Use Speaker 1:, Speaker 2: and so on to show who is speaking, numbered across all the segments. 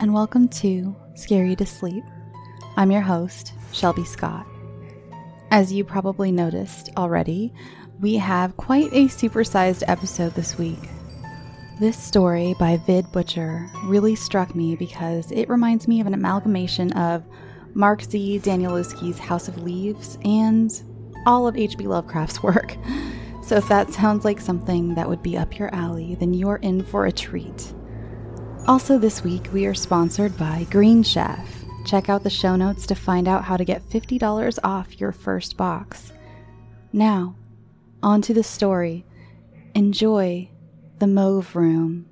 Speaker 1: and welcome to Scare You to Sleep. I'm your host, Shelby Scott. As you probably noticed already, we have quite a supersized episode this week. This story by Vid Butcher really struck me because it reminds me of an amalgamation of Mark Z. Danielewski's House of Leaves and all of H.P. Lovecraft's work. So if that sounds like something that would be up your alley, then you're in for a treat. Also, this week we are sponsored by Green Chef. Check out the show notes to find out how to get $50 off your first box. Now, on to the story. Enjoy the Mauve Room.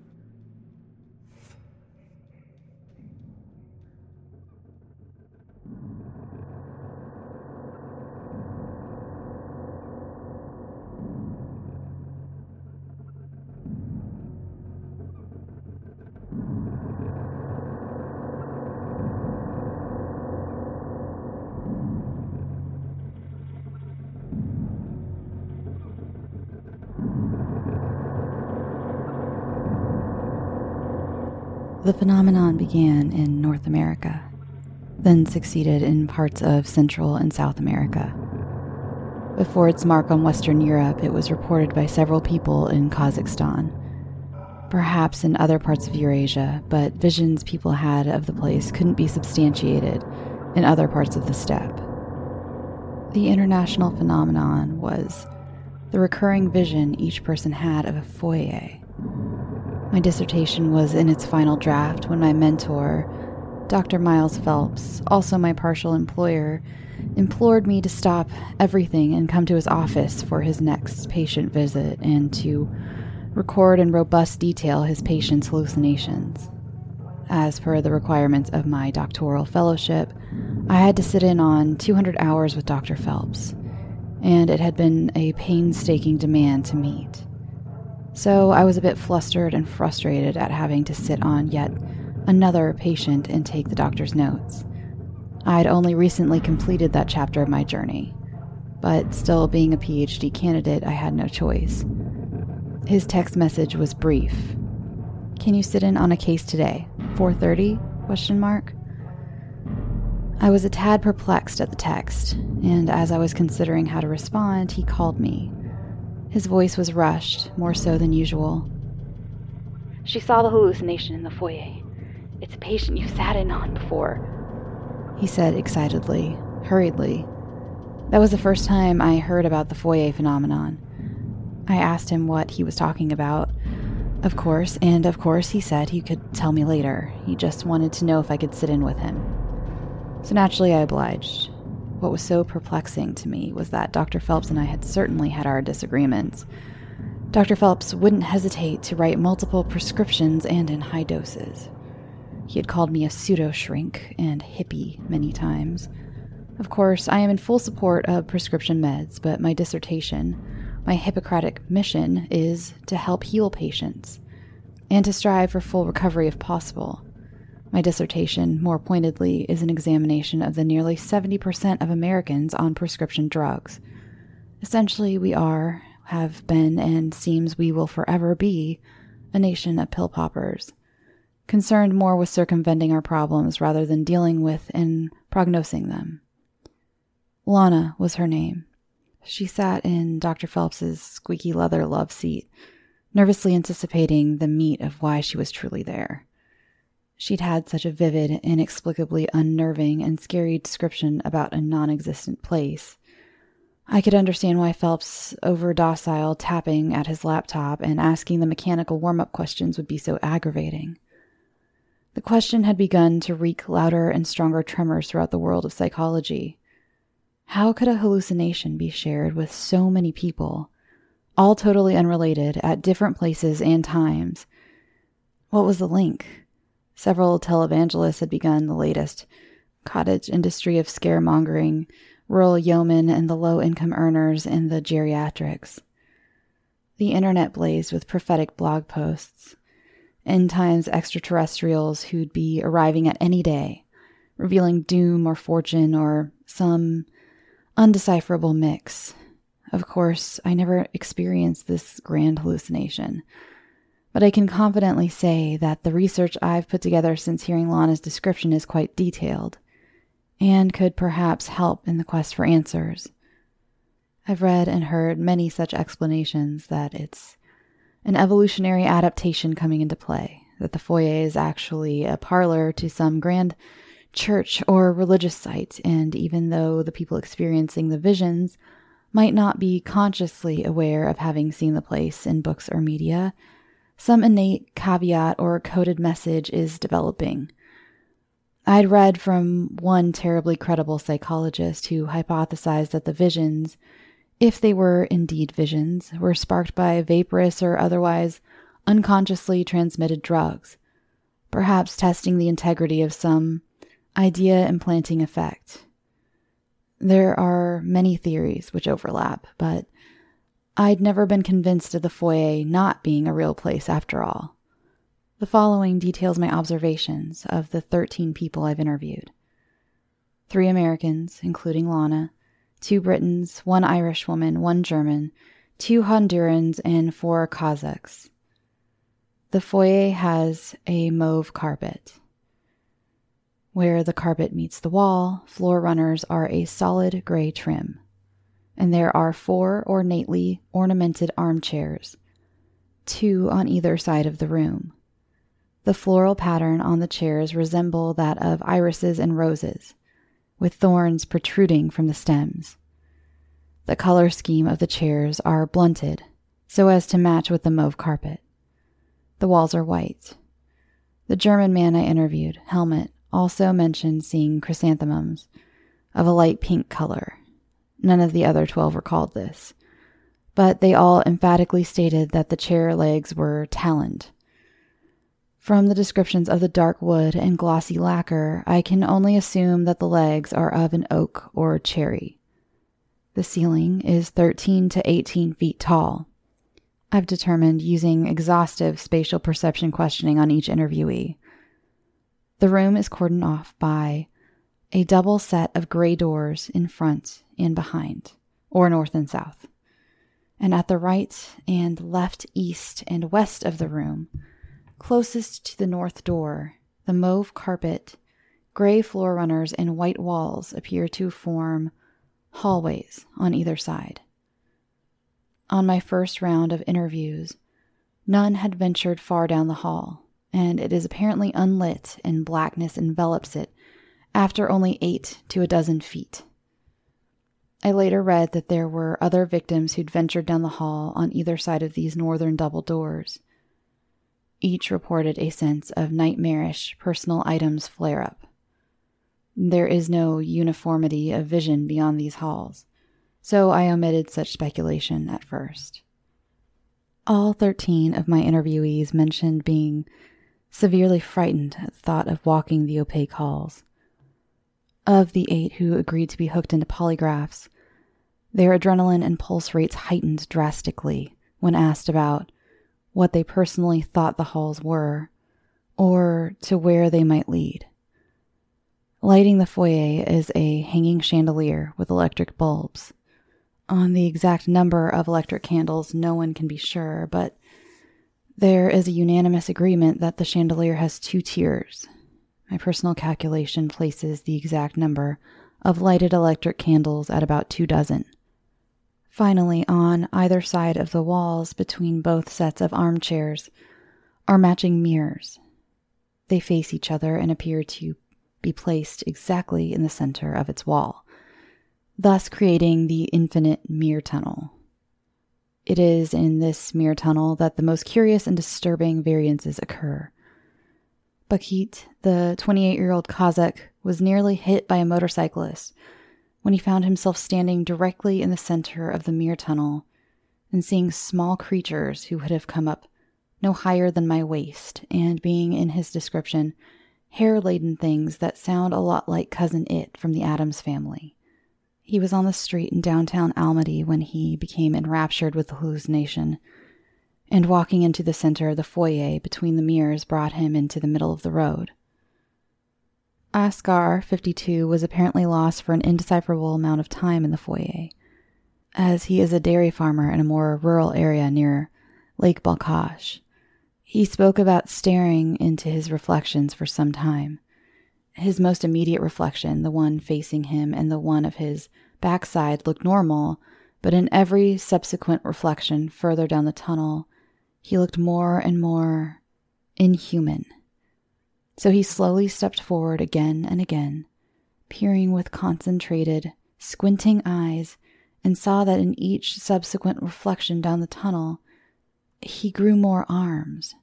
Speaker 1: The phenomenon began in North America, then succeeded in parts of Central and South America. Before its mark on Western Europe, it was reported by several people in Kazakhstan, perhaps in other parts of Eurasia, but visions people had of the place couldn't be substantiated in other parts of the steppe. The international phenomenon was the recurring vision each person had of a foyer my dissertation was in its final draft when my mentor, Dr. Miles Phelps, also my partial employer, implored me to stop everything and come to his office for his next patient visit and to record in robust detail his patient's hallucinations. As per the requirements of my doctoral fellowship, I had to sit in on 200 hours with Dr. Phelps, and it had been a painstaking demand to meet. So I was a bit flustered and frustrated at having to sit on yet another patient and take the doctor's notes. I'd only recently completed that chapter of my journey, but still being a PhD candidate, I had no choice. His text message was brief. Can you sit in on a case today? 4:30? question mark. I was a tad perplexed at the text, and as I was considering how to respond, he called me. His voice was rushed, more so than usual.
Speaker 2: She saw the hallucination in the foyer. It's a patient you've sat in on before,
Speaker 1: he said excitedly, hurriedly. That was the first time I heard about the foyer phenomenon. I asked him what he was talking about, of course, and of course he said he could tell me later. He just wanted to know if I could sit in with him. So naturally, I obliged. What was so perplexing to me was that Dr. Phelps and I had certainly had our disagreements. Dr. Phelps wouldn't hesitate to write multiple prescriptions and in high doses. He had called me a pseudo shrink and hippie many times. Of course, I am in full support of prescription meds, but my dissertation, my Hippocratic mission, is to help heal patients and to strive for full recovery if possible. My dissertation, more pointedly, is an examination of the nearly 70% of Americans on prescription drugs. Essentially, we are, have been, and seems we will forever be a nation of pill poppers, concerned more with circumventing our problems rather than dealing with and prognosing them. Lana was her name. She sat in Dr. Phelps's squeaky leather love seat, nervously anticipating the meat of why she was truly there. She'd had such a vivid, inexplicably unnerving, and scary description about a non existent place. I could understand why Phelps, over docile, tapping at his laptop and asking the mechanical warm up questions would be so aggravating. The question had begun to wreak louder and stronger tremors throughout the world of psychology. How could a hallucination be shared with so many people, all totally unrelated, at different places and times? What was the link? Several televangelists had begun the latest cottage industry of scaremongering, rural yeomen and the low income earners in the geriatrics. The internet blazed with prophetic blog posts. End times extraterrestrials who'd be arriving at any day, revealing doom or fortune or some undecipherable mix. Of course, I never experienced this grand hallucination but I can confidently say that the research I've put together since hearing Lana's description is quite detailed and could perhaps help in the quest for answers. I've read and heard many such explanations that it's an evolutionary adaptation coming into play, that the foyer is actually a parlor to some grand church or religious site, and even though the people experiencing the visions might not be consciously aware of having seen the place in books or media, some innate caveat or coded message is developing. I'd read from one terribly credible psychologist who hypothesized that the visions, if they were indeed visions, were sparked by vaporous or otherwise unconsciously transmitted drugs, perhaps testing the integrity of some idea implanting effect. There are many theories which overlap, but I'd never been convinced of the foyer not being a real place after all. The following details my observations of the 13 people I've interviewed three Americans, including Lana, two Britons, one Irish woman, one German, two Hondurans, and four Kazakhs. The foyer has a mauve carpet. Where the carpet meets the wall, floor runners are a solid gray trim, and there are four ornately ornamented armchairs, two on either side of the room. The floral pattern on the chairs resemble that of irises and roses, with thorns protruding from the stems. The color scheme of the chairs are blunted so as to match with the mauve carpet. The walls are white. The German man I interviewed, Helmut, also mentioned seeing chrysanthemums of a light pink color. None of the other twelve recalled this, but they all emphatically stated that the chair legs were taloned. From the descriptions of the dark wood and glossy lacquer, I can only assume that the legs are of an oak or cherry. The ceiling is 13 to 18 feet tall. I've determined using exhaustive spatial perception questioning on each interviewee the room is cordoned off by a double set of gray doors in front and behind, or north and south. And at the right and left, east and west of the room, closest to the north door, the mauve carpet, gray floor runners, and white walls appear to form hallways on either side. On my first round of interviews, none had ventured far down the hall, and it is apparently unlit and blackness envelops it after only eight to a dozen feet. I later read that there were other victims who'd ventured down the hall on either side of these northern double doors. Each reported a sense of nightmarish personal items flare up. There is no uniformity of vision beyond these halls, so I omitted such speculation at first. All 13 of my interviewees mentioned being severely frightened at the thought of walking the opaque halls. Of the eight who agreed to be hooked into polygraphs, their adrenaline and pulse rates heightened drastically when asked about what they personally thought the halls were or to where they might lead. Lighting the foyer is a hanging chandelier with electric bulbs. On the exact number of electric candles, no one can be sure, but there is a unanimous agreement that the chandelier has two tiers. My personal calculation places the exact number of lighted electric candles at about two dozen. Finally, on either side of the walls between both sets of armchairs are matching mirrors. They face each other and appear to be placed exactly in the center of its wall, thus creating the infinite mirror tunnel it is in this mirror tunnel that the most curious and disturbing variances occur. Bakit, the 28 year old Kazakh, was nearly hit by a motorcyclist when he found himself standing directly in the center of the mirror tunnel and seeing small creatures who would have come up no higher than my waist, and being, in his description, hair laden things that sound a lot like Cousin It from the Addams family. He was on the street in downtown Almaty when he became enraptured with the hallucination, and walking into the center of the foyer between the mirrors brought him into the middle of the road. Askar, 52, was apparently lost for an indecipherable amount of time in the foyer, as he is a dairy farmer in a more rural area near Lake Balkhash. He spoke about staring into his reflections for some time. His most immediate reflection, the one facing him and the one of his backside, looked normal, but in every subsequent reflection further down the tunnel, he looked more and more inhuman. So he slowly stepped forward again and again, peering with concentrated, squinting eyes, and saw that in each subsequent reflection down the tunnel, he grew more arms.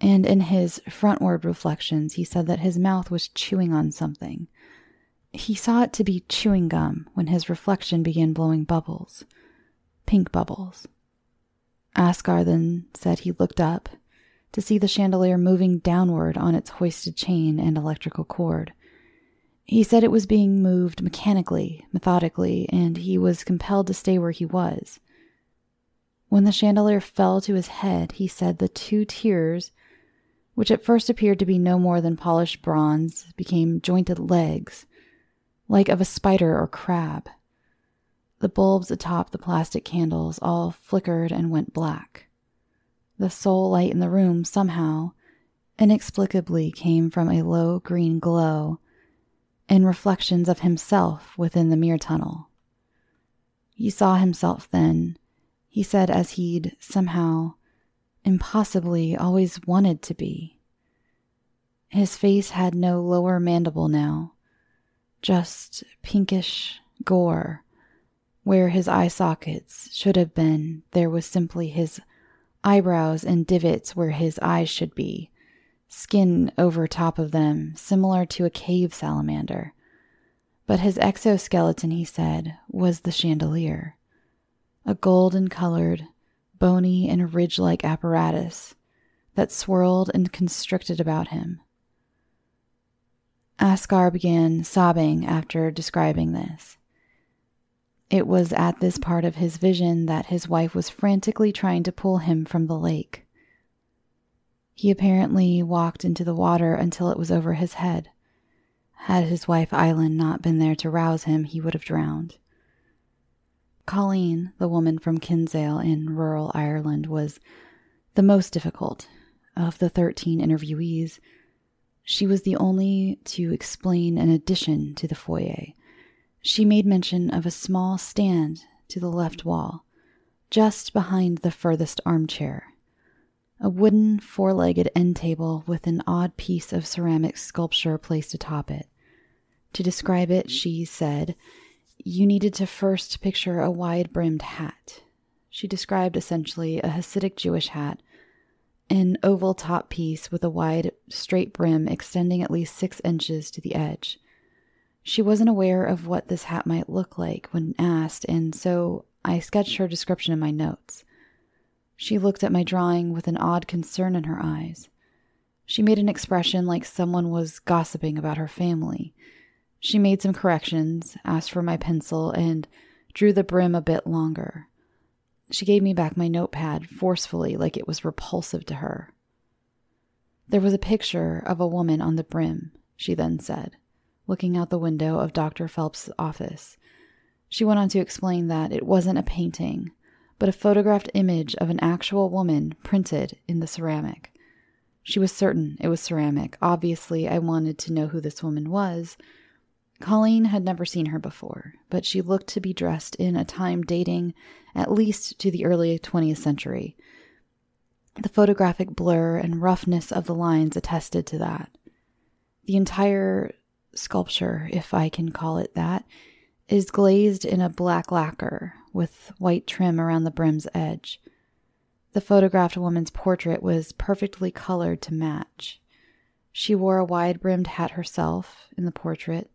Speaker 1: And in his frontward reflections, he said that his mouth was chewing on something. He saw it to be chewing gum when his reflection began blowing bubbles, pink bubbles. Askar then said he looked up to see the chandelier moving downward on its hoisted chain and electrical cord. He said it was being moved mechanically, methodically, and he was compelled to stay where he was. When the chandelier fell to his head, he said the two tiers, which at first appeared to be no more than polished bronze, became jointed legs, like of a spider or crab. The bulbs atop the plastic candles all flickered and went black. The sole light in the room somehow, inexplicably, came from a low green glow and reflections of himself within the mirror tunnel. He saw himself then, he said, as he'd somehow, impossibly, always wanted to be. His face had no lower mandible now, just pinkish gore. Where his eye sockets should have been, there was simply his eyebrows and divots where his eyes should be, skin over top of them, similar to a cave salamander. But his exoskeleton, he said, was the chandelier, a golden colored, bony, and ridge like apparatus that swirled and constricted about him. Askar began sobbing after describing this. It was at this part of his vision that his wife was frantically trying to pull him from the lake. He apparently walked into the water until it was over his head. Had his wife Eileen not been there to rouse him, he would have drowned. Colleen, the woman from Kinsale in rural Ireland, was the most difficult of the 13 interviewees. She was the only to explain an addition to the foyer. She made mention of a small stand to the left wall, just behind the furthest armchair a wooden four legged end table with an odd piece of ceramic sculpture placed atop it. To describe it, she said, You needed to first picture a wide brimmed hat. She described essentially a Hasidic Jewish hat, an oval top piece with a wide, straight brim extending at least six inches to the edge. She wasn't aware of what this hat might look like when asked, and so I sketched her description in my notes. She looked at my drawing with an odd concern in her eyes. She made an expression like someone was gossiping about her family. She made some corrections, asked for my pencil, and drew the brim a bit longer. She gave me back my notepad forcefully, like it was repulsive to her. There was a picture of a woman on the brim, she then said, looking out the window of Dr. Phelps' office. She went on to explain that it wasn't a painting, but a photographed image of an actual woman printed in the ceramic. She was certain it was ceramic. Obviously, I wanted to know who this woman was. Colleen had never seen her before, but she looked to be dressed in a time dating at least to the early 20th century. The photographic blur and roughness of the lines attested to that. The entire sculpture, if I can call it that, is glazed in a black lacquer with white trim around the brim's edge. The photographed woman's portrait was perfectly colored to match. She wore a wide brimmed hat herself in the portrait,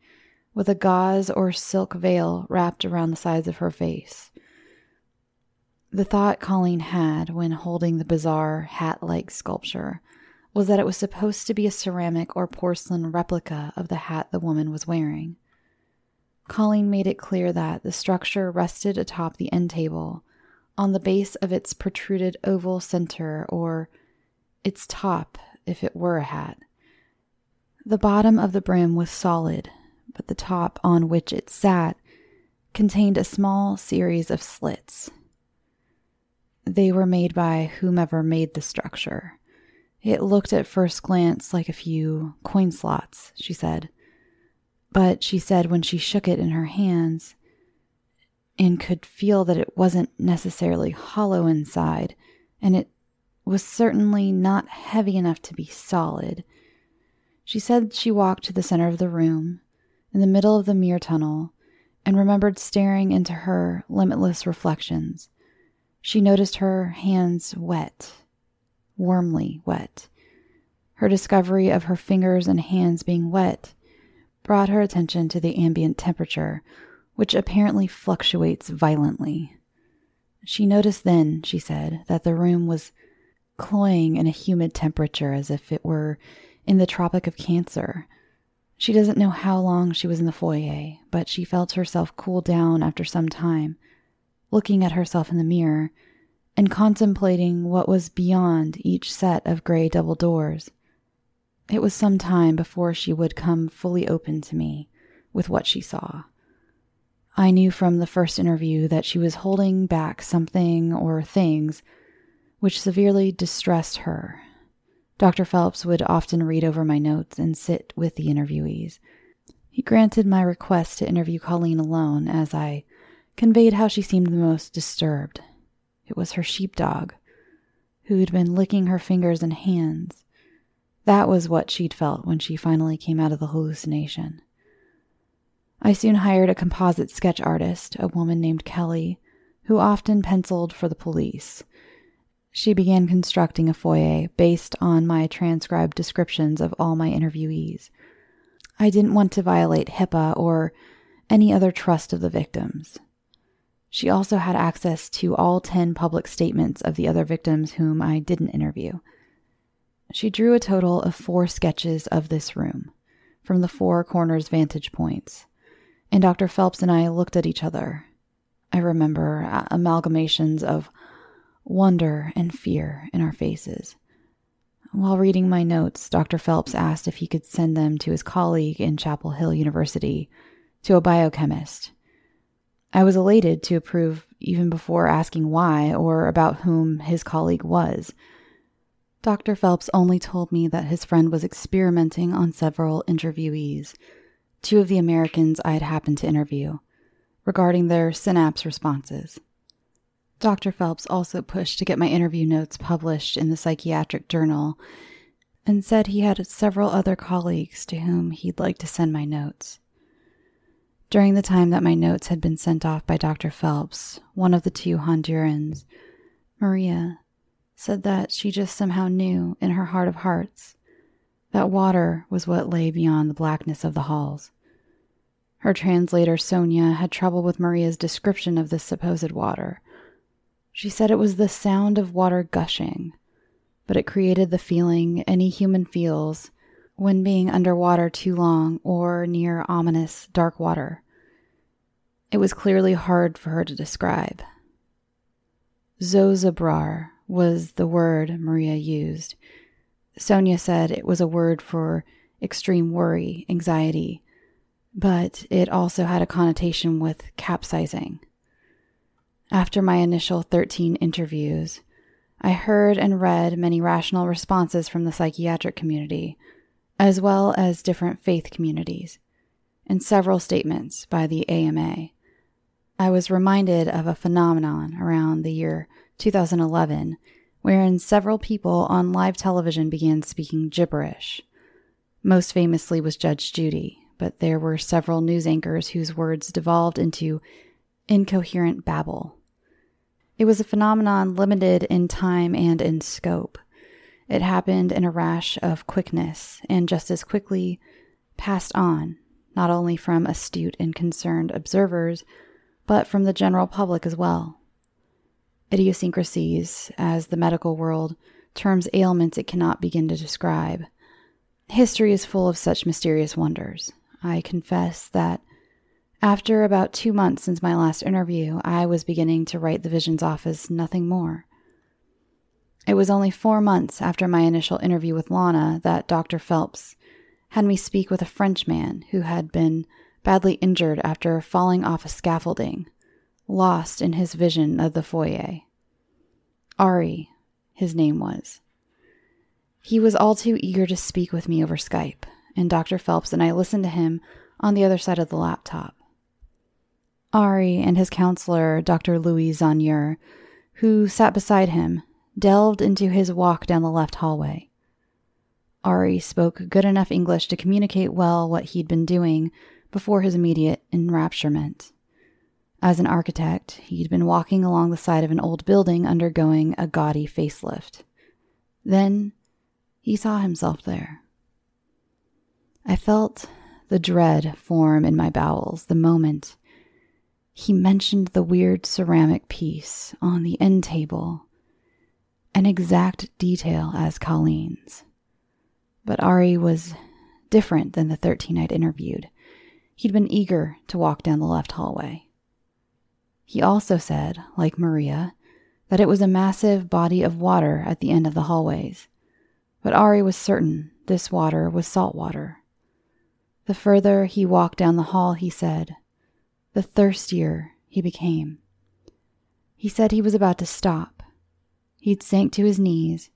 Speaker 1: with a gauze or silk veil wrapped around the sides of her face. The thought Colleen had when holding the bizarre hat like sculpture was that it was supposed to be a ceramic or porcelain replica of the hat the woman was wearing. Colleen made it clear that the structure rested atop the end table, on the base of its protruded oval center, or its top if it were a hat. The bottom of the brim was solid, but the top on which it sat contained a small series of slits. They were made by whomever made the structure. It looked at first glance like a few coin slots, she said. But she said when she shook it in her hands and could feel that it wasn't necessarily hollow inside, and it was certainly not heavy enough to be solid. She said she walked to the center of the room, in the middle of the mirror tunnel, and remembered staring into her limitless reflections. She noticed her hands wet, warmly wet. Her discovery of her fingers and hands being wet brought her attention to the ambient temperature, which apparently fluctuates violently. She noticed then, she said, that the room was cloying in a humid temperature as if it were in the Tropic of Cancer. She doesn't know how long she was in the foyer, but she felt herself cool down after some time, looking at herself in the mirror and contemplating what was beyond each set of gray double doors. It was some time before she would come fully open to me with what she saw. I knew from the first interview that she was holding back something or things which severely distressed her. Dr. Phelps would often read over my notes and sit with the interviewees. He granted my request to interview Colleen alone as I conveyed how she seemed the most disturbed. It was her sheepdog, who'd been licking her fingers and hands. That was what she'd felt when she finally came out of the hallucination. I soon hired a composite sketch artist, a woman named Kelly, who often penciled for the police. She began constructing a foyer based on my transcribed descriptions of all my interviewees. I didn't want to violate HIPAA or any other trust of the victims. She also had access to all 10 public statements of the other victims whom I didn't interview. She drew a total of four sketches of this room from the four corners vantage points, and Dr. Phelps and I looked at each other. I remember uh, amalgamations of wonder and fear in our faces. While reading my notes, Dr. Phelps asked if he could send them to his colleague in Chapel Hill University, to a biochemist. I was elated to approve even before asking why or about whom his colleague was. Dr. Phelps only told me that his friend was experimenting on several interviewees, two of the Americans I had happened to interview, regarding their synapse responses. Dr. Phelps also pushed to get my interview notes published in the psychiatric journal and said he had several other colleagues to whom he'd like to send my notes. During the time that my notes had been sent off by Dr. Phelps, one of the two Hondurans, Maria, said that she just somehow knew in her heart of hearts that water was what lay beyond the blackness of the halls. Her translator, Sonia, had trouble with Maria's description of this supposed water. She said it was the sound of water gushing, but it created the feeling any human feels when being underwater too long or near ominous dark water. It was clearly hard for her to describe. Zozobrar was the word Maria used. Sonia said it was a word for extreme worry, anxiety, but it also had a connotation with capsizing. After my initial 13 interviews, I heard and read many rational responses from the psychiatric community, as well as different faith communities, and several statements by the AMA. I was reminded of a phenomenon around the year 2011, wherein several people on live television began speaking gibberish. Most famously was Judge Judy, but there were several news anchors whose words devolved into incoherent babble. It was a phenomenon limited in time and in scope. It happened in a rash of quickness and just as quickly passed on, not only from astute and concerned observers, but from the general public as well idiosyncrasies, as the medical world terms ailments it cannot begin to describe. History is full of such mysterious wonders. I confess that after about two months since my last interview, I was beginning to write the visions off as nothing more. It was only four months after my initial interview with Lana that Dr. Phelps had me speak with a Frenchman who had been badly injured after falling off a scaffolding lost in his vision of the foyer. Ari, his name was. He was all too eager to speak with me over Skype, and Dr. Phelps and I listened to him on the other side of the laptop. Ari and his counselor, Dr. Louis Zanier, who sat beside him, delved into his walk down the left hallway. Ari spoke good enough English to communicate well what he'd been doing before his immediate enrapturement. As an architect, he'd been walking along the side of an old building undergoing a gaudy facelift. Then he saw himself there. I felt the dread form in my bowels the moment he mentioned the weird ceramic piece on the end table, an exact detail as Colleen's. But Ari was different than the 13 I'd interviewed. He'd been eager to walk down the left hallway. He also said, like Maria, that it was a massive body of water at the end of the hallways. But Ari was certain this water was salt water. The further he walked down the hall, he said, the thirstier he became. He said he was about to stop. He'd sank to his knees.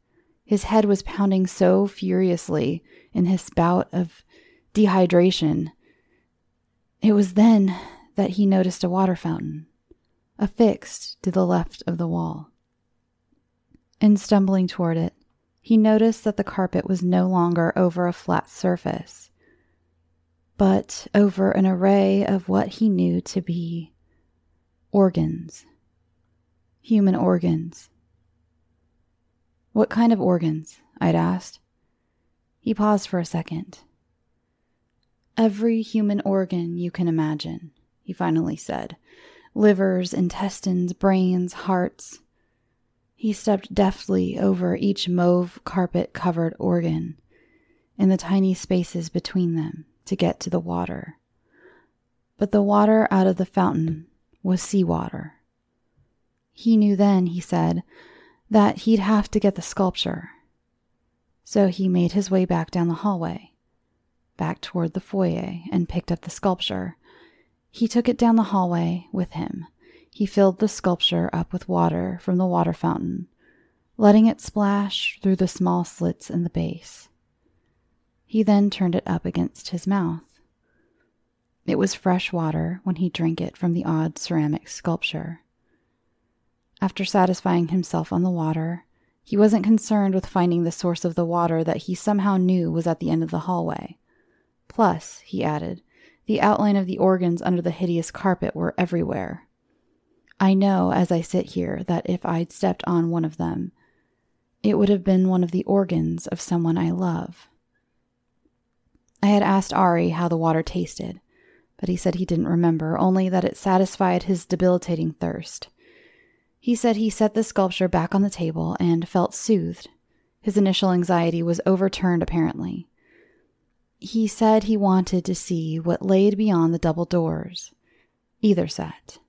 Speaker 1: His head was pounding so furiously in his bout of dehydration. It was then that he noticed a water fountain, affixed to the left of the wall. In stumbling toward it, he noticed that the carpet was no longer over a flat surface, but over an array of what he knew to be organs, human organs. What kind of organs? I'd asked. He paused for a second. Every human organ you can imagine, he finally said livers, intestines, brains, hearts. He stepped deftly over each mauve carpet covered organ in the tiny spaces between them to get to the water. But the water out of the fountain was seawater. He knew then, he said, that he'd have to get the sculpture. So he made his way back down the hallway, back toward the foyer, and picked up the sculpture. He took it down the hallway with him. He filled the sculpture up with water from the water fountain, letting it splash through the small slits in the base. He then turned it up against his mouth. It was fresh water when he drank it from the odd ceramic sculpture. After satisfying himself on the water, he wasn't concerned with finding the source of the water that he somehow knew was at the end of the hallway. Plus, he added, the outline of the organs under the hideous carpet were everywhere. I know as I sit here that if I'd stepped on one of them, it would have been one of the organs of someone I love. I had asked Ari how the water tasted, but he said he didn't remember, only that it satisfied his debilitating thirst. He said he set the sculpture back on the table and felt soothed. His initial anxiety was overturned, apparently. He said he wanted to see what laid beyond the double doors, either set.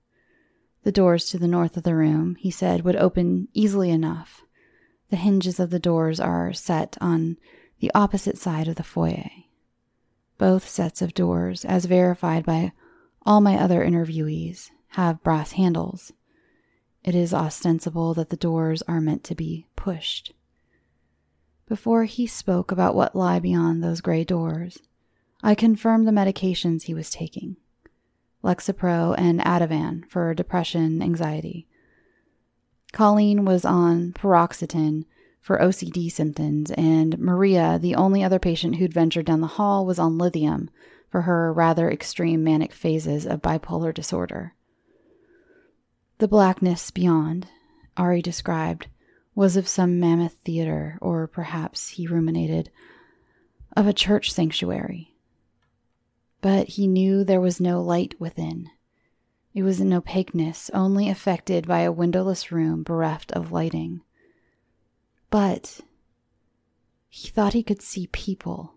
Speaker 1: The doors to the north of the room, he said, would open easily enough. The hinges of the doors are set on the opposite side of the foyer. Both sets of doors, as verified by all my other interviewees, have brass handles. It is ostensible that the doors are meant to be pushed. Before he spoke about what lie beyond those gray doors, I confirmed the medications he was taking Lexapro and Ativan for depression, anxiety. Colleen was on paroxetine for OCD symptoms, and Maria, the only other patient who'd ventured down the hall, was on lithium for her rather extreme manic phases of bipolar disorder. The blackness beyond, Ari described, was of some mammoth theater, or perhaps, he ruminated, of a church sanctuary. But he knew there was no light within. It was an opaqueness only affected by a windowless room bereft of lighting. But he thought he could see people.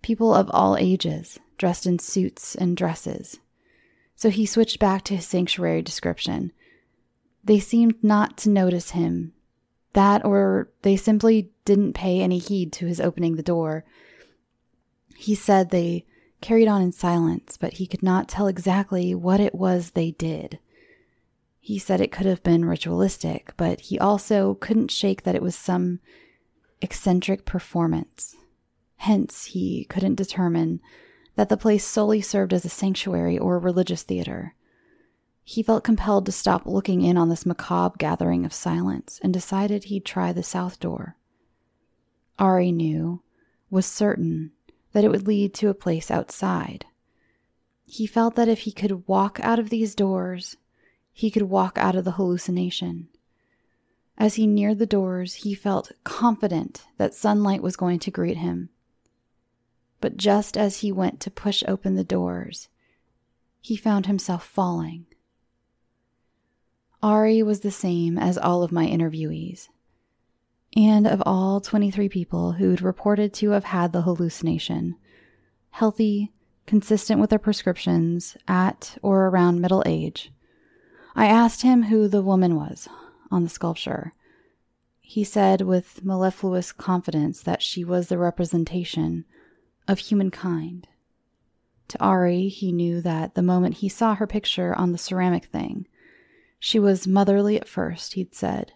Speaker 1: People of all ages, dressed in suits and dresses. So he switched back to his sanctuary description. They seemed not to notice him. That, or they simply didn't pay any heed to his opening the door. He said they carried on in silence, but he could not tell exactly what it was they did. He said it could have been ritualistic, but he also couldn't shake that it was some eccentric performance. Hence, he couldn't determine that the place solely served as a sanctuary or a religious theater. He felt compelled to stop looking in on this macabre gathering of silence and decided he'd try the south door. Ari knew, was certain, that it would lead to a place outside. He felt that if he could walk out of these doors, he could walk out of the hallucination. As he neared the doors, he felt confident that sunlight was going to greet him. But just as he went to push open the doors, he found himself falling. Ari was the same as all of my interviewees. And of all 23 people who'd reported to have had the hallucination, healthy, consistent with their prescriptions, at or around middle age, I asked him who the woman was on the sculpture. He said with mellifluous confidence that she was the representation of humankind. To Ari, he knew that the moment he saw her picture on the ceramic thing, she was motherly at first, he'd said.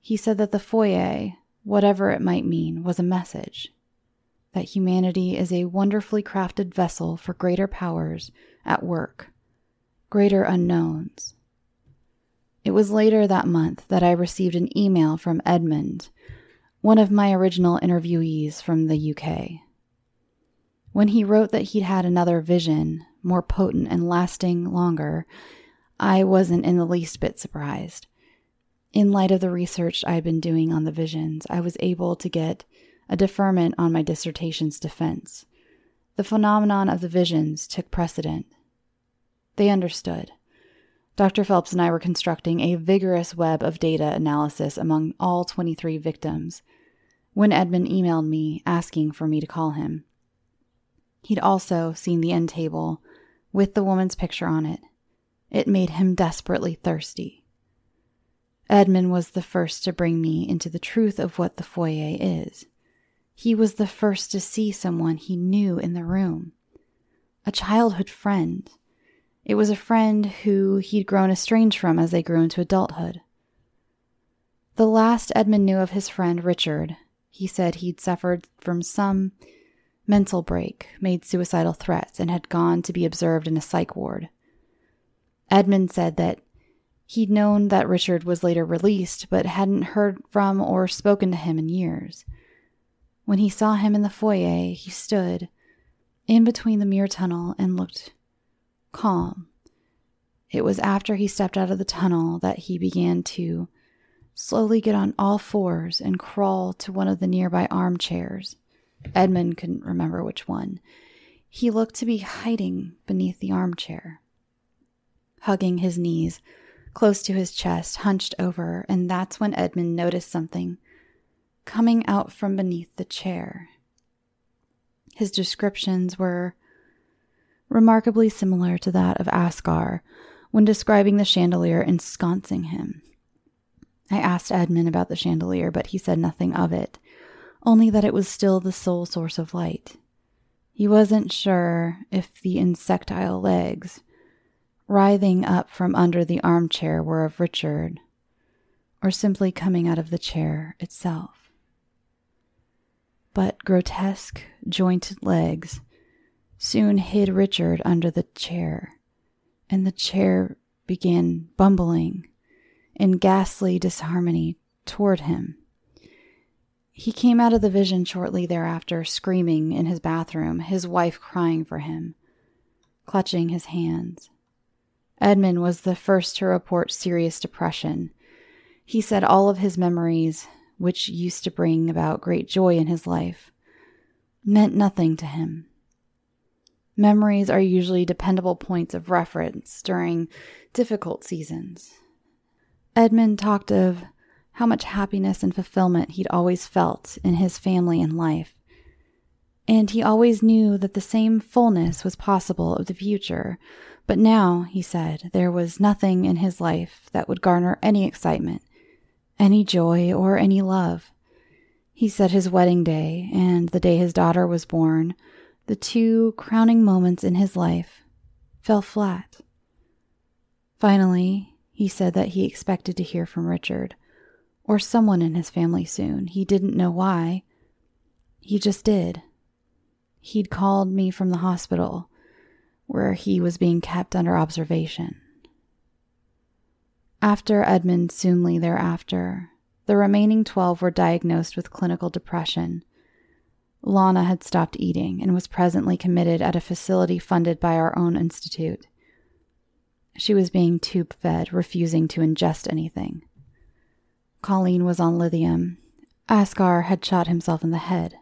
Speaker 1: He said that the foyer, whatever it might mean, was a message that humanity is a wonderfully crafted vessel for greater powers at work greater unknowns. It was later that month that I received an email from Edmund, one of my original interviewees from the UK. When he wrote that he'd had another vision, more potent and lasting longer, I wasn't in the least bit surprised. In light of the research I had been doing on the visions, I was able to get a deferment on my dissertation's defense. The phenomenon of the visions took precedent. They understood. Dr. Phelps and I were constructing a vigorous web of data analysis among all 23 victims when Edmund emailed me asking for me to call him. He'd also seen the end table with the woman's picture on it. It made him desperately thirsty. Edmund was the first to bring me into the truth of what the foyer is. He was the first to see someone he knew in the room a childhood friend it was a friend who he'd grown estranged from as they grew into adulthood. The last Edmund knew of his friend Richard, he said he'd suffered from some mental break, made suicidal threats, and had gone to be observed in a psych ward. Edmund said that he'd known that Richard was later released, but hadn't heard from or spoken to him in years. When he saw him in the foyer, he stood in between the mirror tunnel and looked calm. It was after he stepped out of the tunnel that he began to slowly get on all fours and crawl to one of the nearby armchairs. Edmund couldn't remember which one. He looked to be hiding beneath the armchair, hugging his knees close to his chest, hunched over, and that's when Edmund noticed something coming out from beneath the chair. His descriptions were remarkably similar to that of Askar when describing the chandelier ensconcing him. I asked Edmund about the chandelier, but he said nothing of it, only that it was still the sole source of light. He wasn't sure if the insectile legs, writhing up from under the armchair, were of Richard, or simply coming out of the chair itself. But grotesque, jointed legs soon hid Richard under the chair, and the chair began bumbling in ghastly disharmony toward him. He came out of the vision shortly thereafter, screaming in his bathroom, his wife crying for him, clutching his hands. Edmund was the first to report serious depression. He said all of his memories, which used to bring about great joy in his life, meant nothing to him. Memories are usually dependable points of reference during difficult seasons. Edmund talked of how much happiness and fulfillment he'd always felt in his family and life. And he always knew that the same fullness was possible of the future. But now, he said, there was nothing in his life that would garner any excitement, any joy, or any love. He said his wedding day and the day his daughter was born the two crowning moments in his life fell flat. Finally, he said that he expected to hear from Richard, or someone in his family soon. He didn't know why. He just did. He'd called me from the hospital where he was being kept under observation. After Edmund soonly thereafter, the remaining 12 were diagnosed with clinical depression. Lana had stopped eating and was presently committed at a facility funded by our own institute. She was being tube fed, refusing to ingest anything. Colleen was on lithium. Askar had shot himself in the head.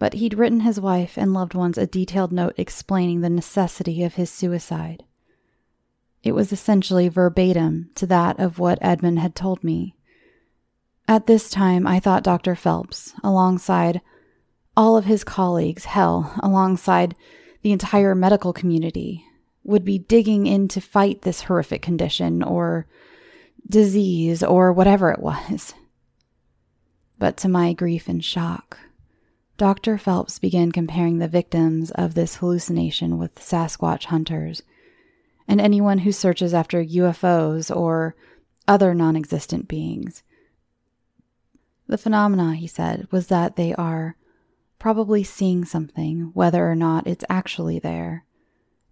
Speaker 1: But he'd written his wife and loved ones a detailed note explaining the necessity of his suicide. It was essentially verbatim to that of what Edmund had told me. At this time, I thought Dr. Phelps, alongside all of his colleagues, hell, alongside the entire medical community, would be digging in to fight this horrific condition or disease or whatever it was. But to my grief and shock, Dr. Phelps began comparing the victims of this hallucination with Sasquatch hunters and anyone who searches after UFOs or other non existent beings. The phenomena, he said, was that they are probably seeing something, whether or not it's actually there,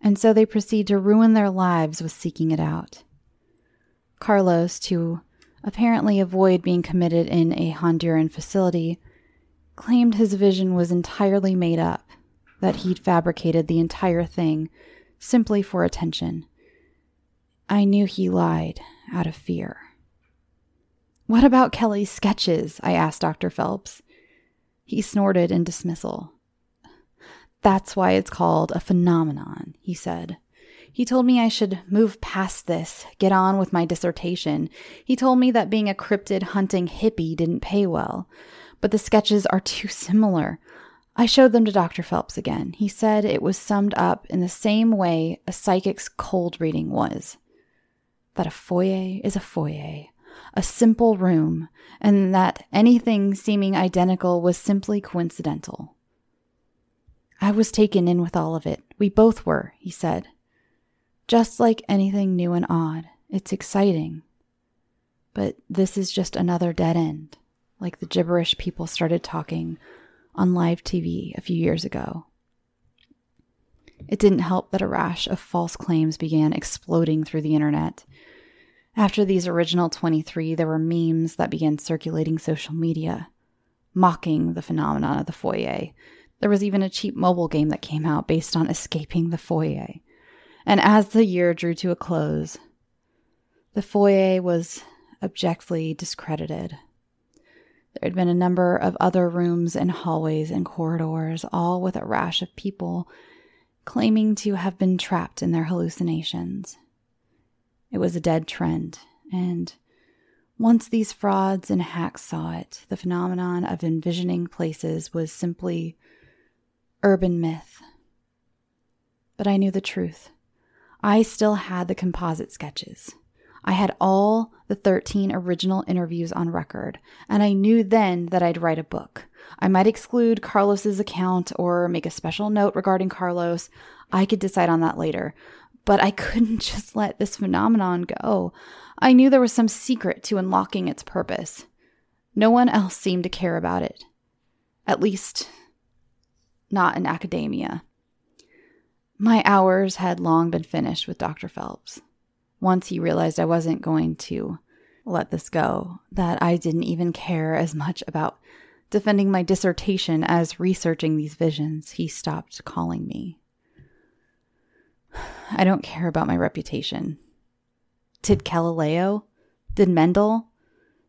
Speaker 1: and so they proceed to ruin their lives with seeking it out. Carlos, to apparently avoid being committed in a Honduran facility, claimed his vision was entirely made up, that he'd fabricated the entire thing simply for attention. I knew he lied out of fear. What about Kelly's sketches? I asked Dr. Phelps. He snorted in dismissal. That's why it's called a phenomenon, he said. He told me I should move past this, get on with my dissertation. He told me that being a cryptid hunting hippie didn't pay well, but the sketches are too similar. I showed them to Dr. Phelps again. He said it was summed up in the same way a psychic's cold reading was that a foyer is a foyer, a simple room, and that anything seeming identical was simply coincidental. I was taken in with all of it. We both were, he said. Just like anything new and odd, it's exciting. But this is just another dead end, like the gibberish people started talking on live TV a few years ago. It didn't help that a rash of false claims began exploding through the internet. After these original 23, there were memes that began circulating social media, mocking the phenomenon of the foyer. There was even a cheap mobile game that came out based on escaping the foyer. And as the year drew to a close, the foyer was abjectly discredited. There had been a number of other rooms and hallways and corridors, all with a rash of people claiming to have been trapped in their hallucinations. It was a dead trend, and once these frauds and hacks saw it, the phenomenon of envisioning places was simply urban myth. But I knew the truth. I still had the composite sketches. I had all the 13 original interviews on record, and I knew then that I'd write a book. I might exclude Carlos's account or make a special note regarding Carlos. I could decide on that later. But I couldn't just let this phenomenon go. I knew there was some secret to unlocking its purpose. No one else seemed to care about it. At least, not in academia. My hours had long been finished with Dr. Phelps. Once he realized I wasn't going to let this go, that I didn't even care as much about defending my dissertation as researching these visions, he stopped calling me. I don't care about my reputation. Did Galileo? Did Mendel?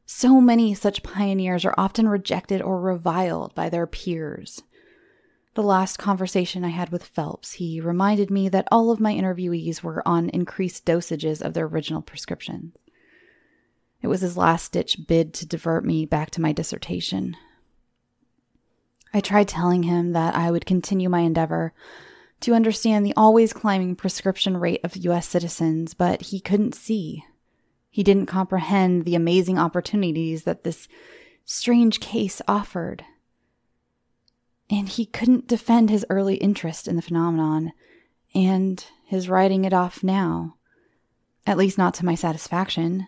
Speaker 1: So many such pioneers are often rejected or reviled by their peers. The last conversation I had with Phelps, he reminded me that all of my interviewees were on increased dosages of their original prescriptions. It was his last ditch bid to divert me back to my dissertation. I tried telling him that I would continue my endeavor to understand the always climbing prescription rate of US citizens, but he couldn't see. He didn't comprehend the amazing opportunities that this strange case offered and he couldn't defend his early interest in the phenomenon and his writing it off now. At least not to my satisfaction.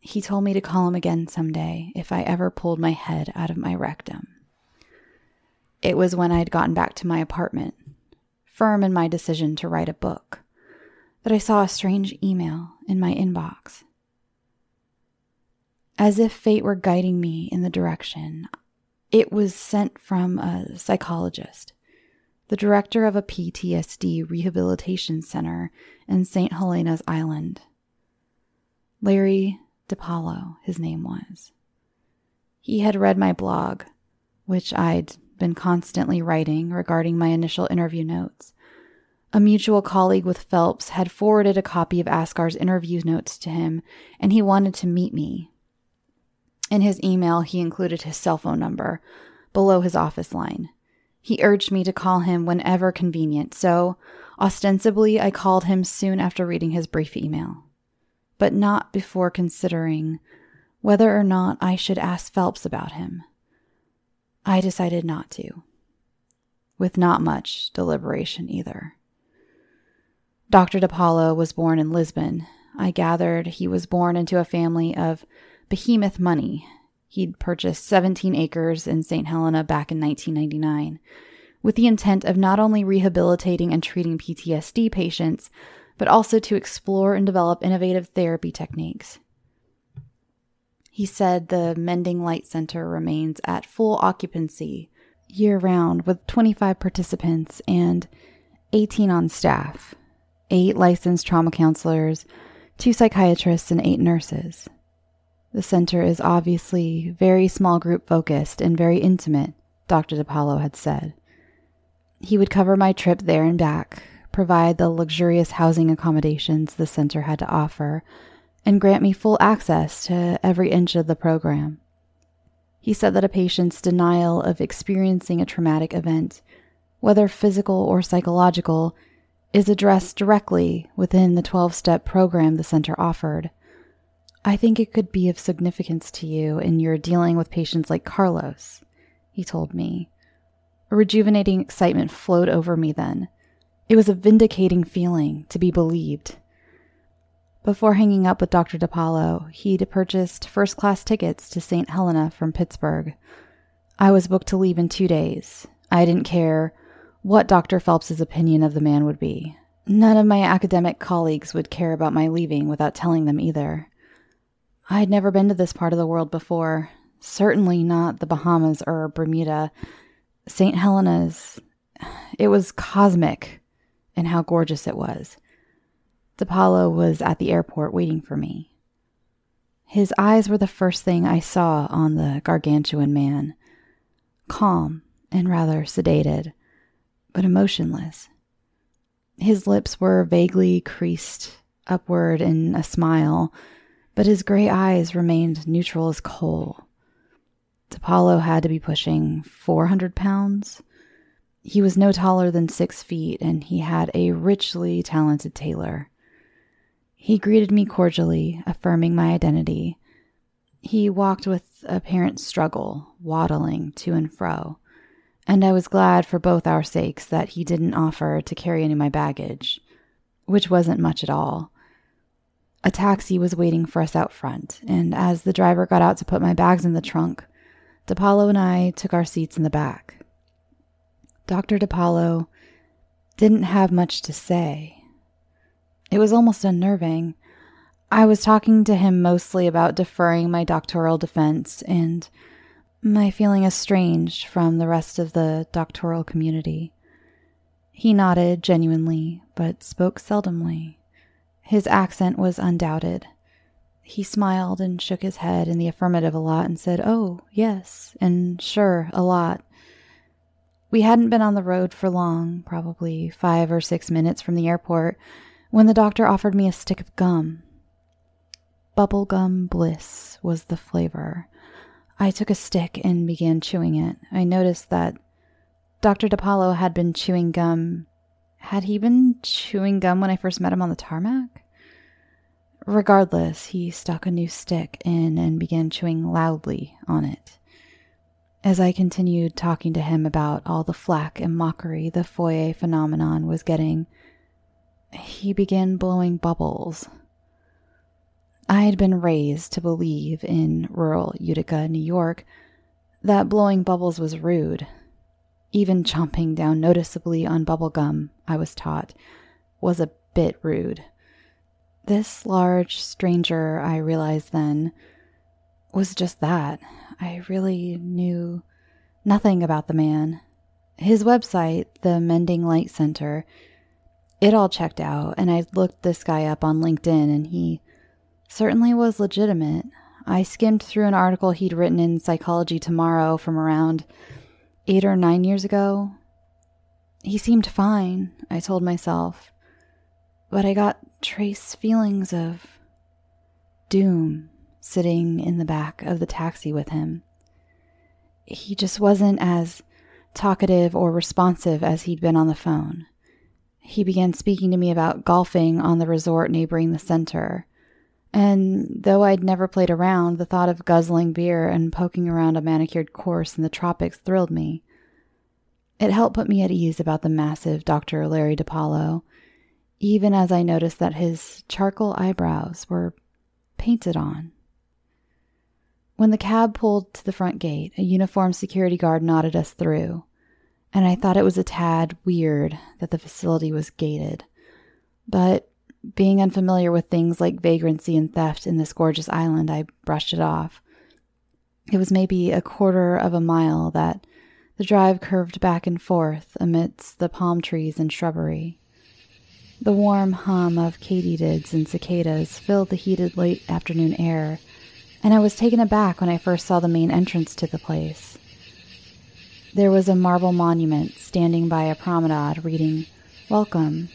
Speaker 1: He told me to call him again someday if I ever pulled my head out of my rectum. It was when I'd gotten back to my apartment, firm in my decision to write a book, that I saw a strange email in my inbox. As if fate were guiding me in the direction, it was sent from a psychologist, the director of a PTSD rehabilitation center in St. Helena's Island. Larry DiPaolo, his name was. He had read my blog, which I'd been constantly writing regarding my initial interview notes. A mutual colleague with Phelps had forwarded a copy of Askar's interview notes to him, and he wanted to meet me in his email, he included his cell phone number below his office line. He urged me to call him whenever convenient, so ostensibly I called him soon after reading his brief email, but not before considering whether or not I should ask Phelps about him. I decided not to, with not much deliberation either. Dr. DiPaolo was born in Lisbon. I gathered he was born into a family of behemoth money. He'd purchased 17 acres in St. Helena back in 1999 with the intent of not only rehabilitating and treating PTSD patients, but also to explore and develop innovative therapy techniques. He said the Mending Light Center remains at full occupancy year round with 25 participants and 18 on staff, eight licensed trauma counselors, two psychiatrists, and eight nurses. The center is obviously very small group focused and very intimate, Dr. DiPaolo had said. He would cover my trip there and back, provide the luxurious housing accommodations the center had to offer, and grant me full access to every inch of the program. He said that a patient's denial of experiencing a traumatic event, whether physical or psychological, is addressed directly within the 12 step program the center offered I think it could be of significance to you in your dealing with patients like Carlos, he told me. A rejuvenating excitement flowed over me then. It was a vindicating feeling to be believed. Before hanging up with Dr. DiPaolo, he'd purchased first class tickets to St. Helena from Pittsburgh. I was booked to leave in two days. I didn't care what Dr. Phelps's opinion of the man would be. None of my academic colleagues would care about my leaving without telling them either. I'd never been to this part of the world before, certainly not the Bahamas or Bermuda. St. Helena's, it was cosmic in how gorgeous it was. DiPaolo was at the airport waiting for me. His eyes were the first thing I saw on the gargantuan man. Calm and rather sedated, but emotionless. His lips were vaguely creased upward in a smile but his gray eyes remained neutral as coal. DiPaolo had to be pushing 400 pounds. He was no taller than six feet, and he had a richly talented tailor. He greeted me cordially, affirming my identity. He walked with apparent struggle, waddling to and fro, and I was glad for both our sakes that he didn't offer to carry any of my baggage, which wasn't much at all. A taxi was waiting for us out front, and as the driver got out to put my bags in the trunk, DiPaolo and I took our seats in the back. Dr. DiPaolo didn't have much to say. It was almost unnerving. I was talking to him mostly about deferring my doctoral defense and my feeling estranged from the rest of the doctoral community. He nodded genuinely, but spoke seldomly. His accent was undoubted. He smiled and shook his head in the affirmative a lot and said, Oh, yes, and sure, a lot. We hadn't been on the road for long, probably five or six minutes from the airport, when the doctor offered me a stick of gum. Bubblegum bliss was the flavor. I took a stick and began chewing it. I noticed that Dr. DiPaolo had been chewing gum had he been chewing gum when I first met him on the tarmac? Regardless, he stuck a new stick in and began chewing loudly on it. As I continued talking to him about all the flack and mockery the foyer phenomenon was getting, he began blowing bubbles. I had been raised to believe in rural Utica, New York, that blowing bubbles was rude. Even chomping down noticeably on bubble gum, I was taught, was a bit rude. This large stranger, I realized then, was just that. I really knew nothing about the man. His website, the Mending Light Center, it all checked out, and I looked this guy up on LinkedIn, and he certainly was legitimate. I skimmed through an article he'd written in Psychology Tomorrow from around eight or nine years ago. He seemed fine, I told myself, but I got trace feelings of doom sitting in the back of the taxi with him. He just wasn't as talkative or responsive as he'd been on the phone. He began speaking to me about golfing on the resort neighboring the center. And though I'd never played around, the thought of guzzling beer and poking around a manicured course in the tropics thrilled me. It helped put me at ease about the massive Dr. Larry DiPaolo, even as I noticed that his charcoal eyebrows were painted on. When the cab pulled to the front gate, a uniformed security guard nodded us through, and I thought it was a tad weird that the facility was gated. But being unfamiliar with things like vagrancy and theft in this gorgeous island, I brushed it off. It was maybe a quarter of a mile that the drive curved back and forth amidst the palm trees and shrubbery. The warm hum of katydids and cicadas filled the heated late afternoon air and I was taken aback when I first saw the main entrance to the place. There was a marble monument standing by a promenade reading, Welcome,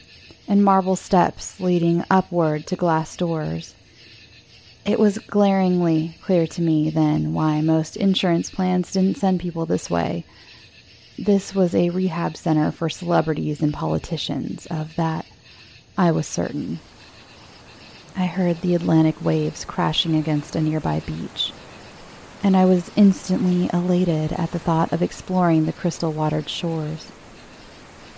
Speaker 1: and marble steps leading upward to glass doors. It was glaringly clear to me then why most insurance plans didn't send people this way. This was a rehab center for celebrities and politicians, of that I was certain. I heard the Atlantic waves crashing against a nearby beach, and I was instantly elated at the thought of exploring the crystal watered shores.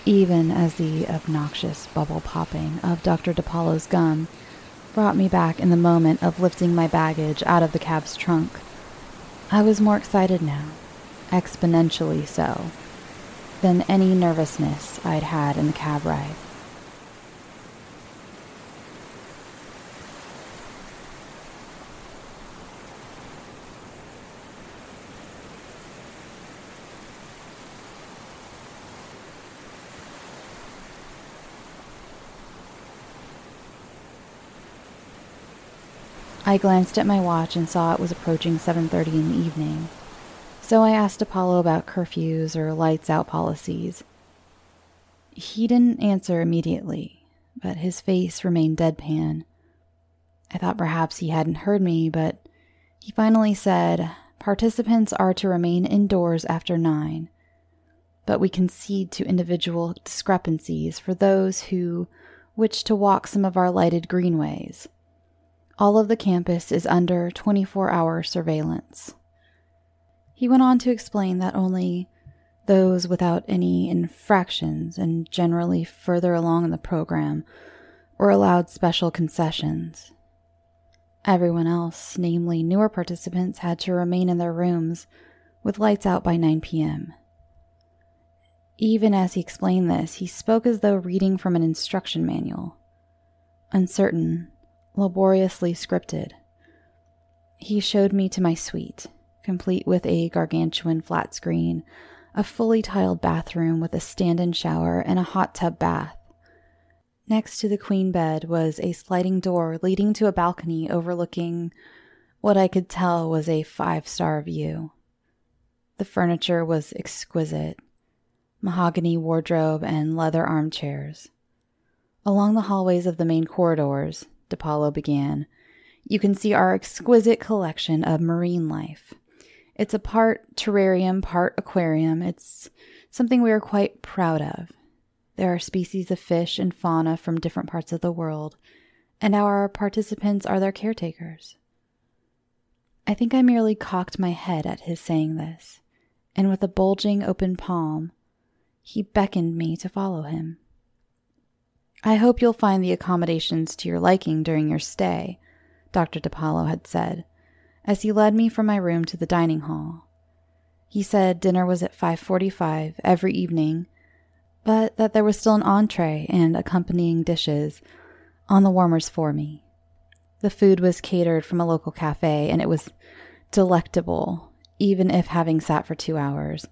Speaker 1: Even as the obnoxious bubble popping of Dr. DiPaolo's gum brought me back in the moment of lifting my baggage out of the cab's trunk, I was more excited now, exponentially so, than any nervousness I'd had in the cab ride. I glanced at my watch and saw it was approaching 7:30 in the evening. So I asked DiPaolo about curfews or lights out policies. He didn't answer immediately, but his face remained deadpan. I thought perhaps he hadn't heard me, but he finally said, Participants are to remain indoors after nine, but we concede to individual discrepancies for those who wish to walk some of our lighted greenways. All of the campus is under 24 hour surveillance. He went on to explain that only those without any infractions and generally further along in the program were allowed special concessions. Everyone else, namely newer participants, had to remain in their rooms with lights out by 9 p.m. Even as he explained this, he spoke as though reading from an instruction manual. Uncertain, laboriously scripted. He showed me to my suite, complete with a gargantuan flat screen, a fully tiled bathroom with a stand in shower and a hot tub bath. Next to the queen bed was a sliding door leading to a balcony overlooking what I could tell was a five star view. The furniture was exquisite mahogany wardrobe and leather armchairs. Along the hallways of the main corridors, DiPaolo began, you can see our exquisite collection of marine life. It's a part terrarium, part aquarium. It's something we are quite proud of. There are species of fish and fauna from different parts of the world, and our participants are their caretakers. I think I merely cocked my head at his saying this, and with a bulging open palm, he beckoned me to follow him. I hope you'll find the accommodations to your liking during your stay, Dr. DePaulo had said, as he led me from my room to the dining hall. He said dinner was at 5:45 every evening, but that there was still an entree and accompanying dishes on the warmers for me. The food was catered from a local cafe and it was delectable, even if having sat for 2 hours.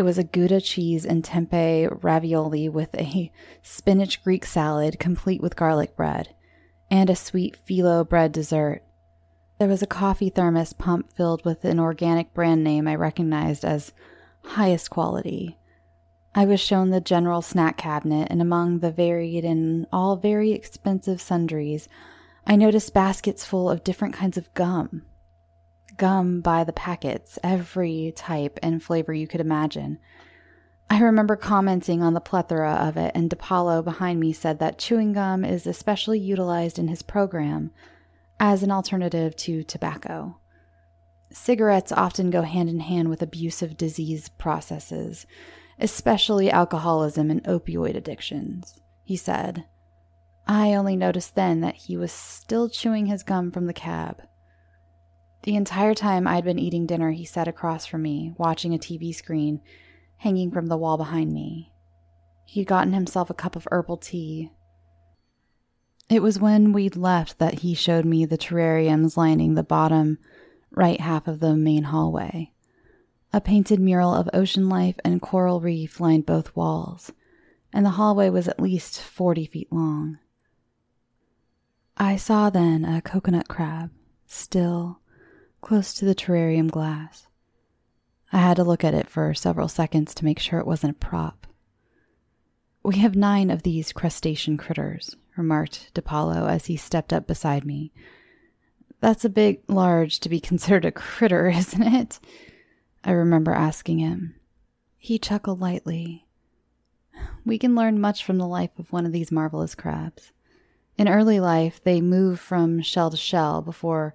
Speaker 1: It was a Gouda cheese and tempeh ravioli with a spinach Greek salad complete with garlic bread and a sweet phyllo bread dessert. There was a coffee thermos pump filled with an organic brand name I recognized as highest quality. I was shown the general snack cabinet, and among the varied and all very expensive sundries, I noticed baskets full of different kinds of gum. Gum by the packets, every type and flavor you could imagine. I remember commenting on the plethora of it, and DePaulo behind me said that chewing gum is especially utilized in his program as an alternative to tobacco. Cigarettes often go hand in hand with abusive disease processes, especially alcoholism and opioid addictions, he said. I only noticed then that he was still chewing his gum from the cab. The entire time I'd been eating dinner, he sat across from me, watching a TV screen hanging from the wall behind me. He'd gotten himself a cup of herbal tea. It was when we'd left that he showed me the terrariums lining the bottom right half of the main hallway. A painted mural of ocean life and coral reef lined both walls, and the hallway was at least 40 feet long. I saw then a coconut crab, still, close to the terrarium glass. I had to look at it for several seconds to make sure it wasn't a prop. We have nine of these crustacean critters, remarked DePaulo as he stepped up beside me. That's a bit large to be considered a critter, isn't it? I remember asking him. He chuckled lightly. We can learn much from the life of one of these marvelous crabs. In early life, they move from shell to shell before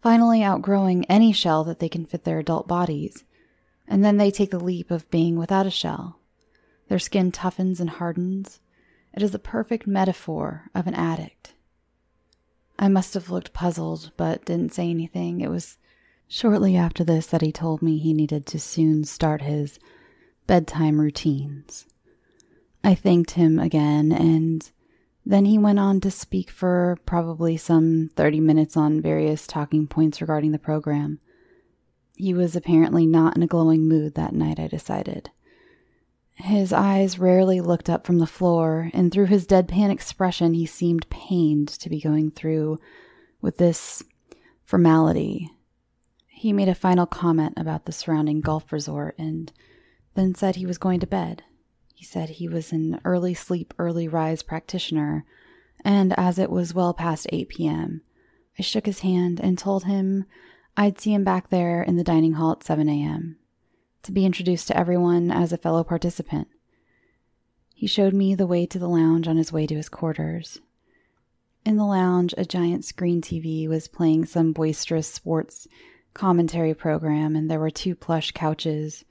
Speaker 1: finally outgrowing any shell that they can fit their adult bodies and then they take the leap of being without a shell. Their skin toughens and hardens. It is a perfect metaphor of an addict. I must have looked puzzled, but didn't say anything. It was shortly after this that he told me he needed to soon start his bedtime routines. I thanked him again, and then he went on to speak for probably some 30 minutes on various talking points regarding the program. He was apparently not in a glowing mood that night, I decided. His eyes rarely looked up from the floor, and through his deadpan expression, he seemed pained to be going through with this formality. He made a final comment about the surrounding golf resort and then said he was going to bed. He said he was an early sleep, early rise practitioner, and as it was well past 8 p.m., I shook his hand and told him I'd see him back there in the dining hall at 7 a.m. to be introduced to everyone as a fellow participant. He showed me the way to the lounge on his way to his quarters. In the lounge, a giant screen TV was playing some boisterous sports commentary program, and there were two plush couches,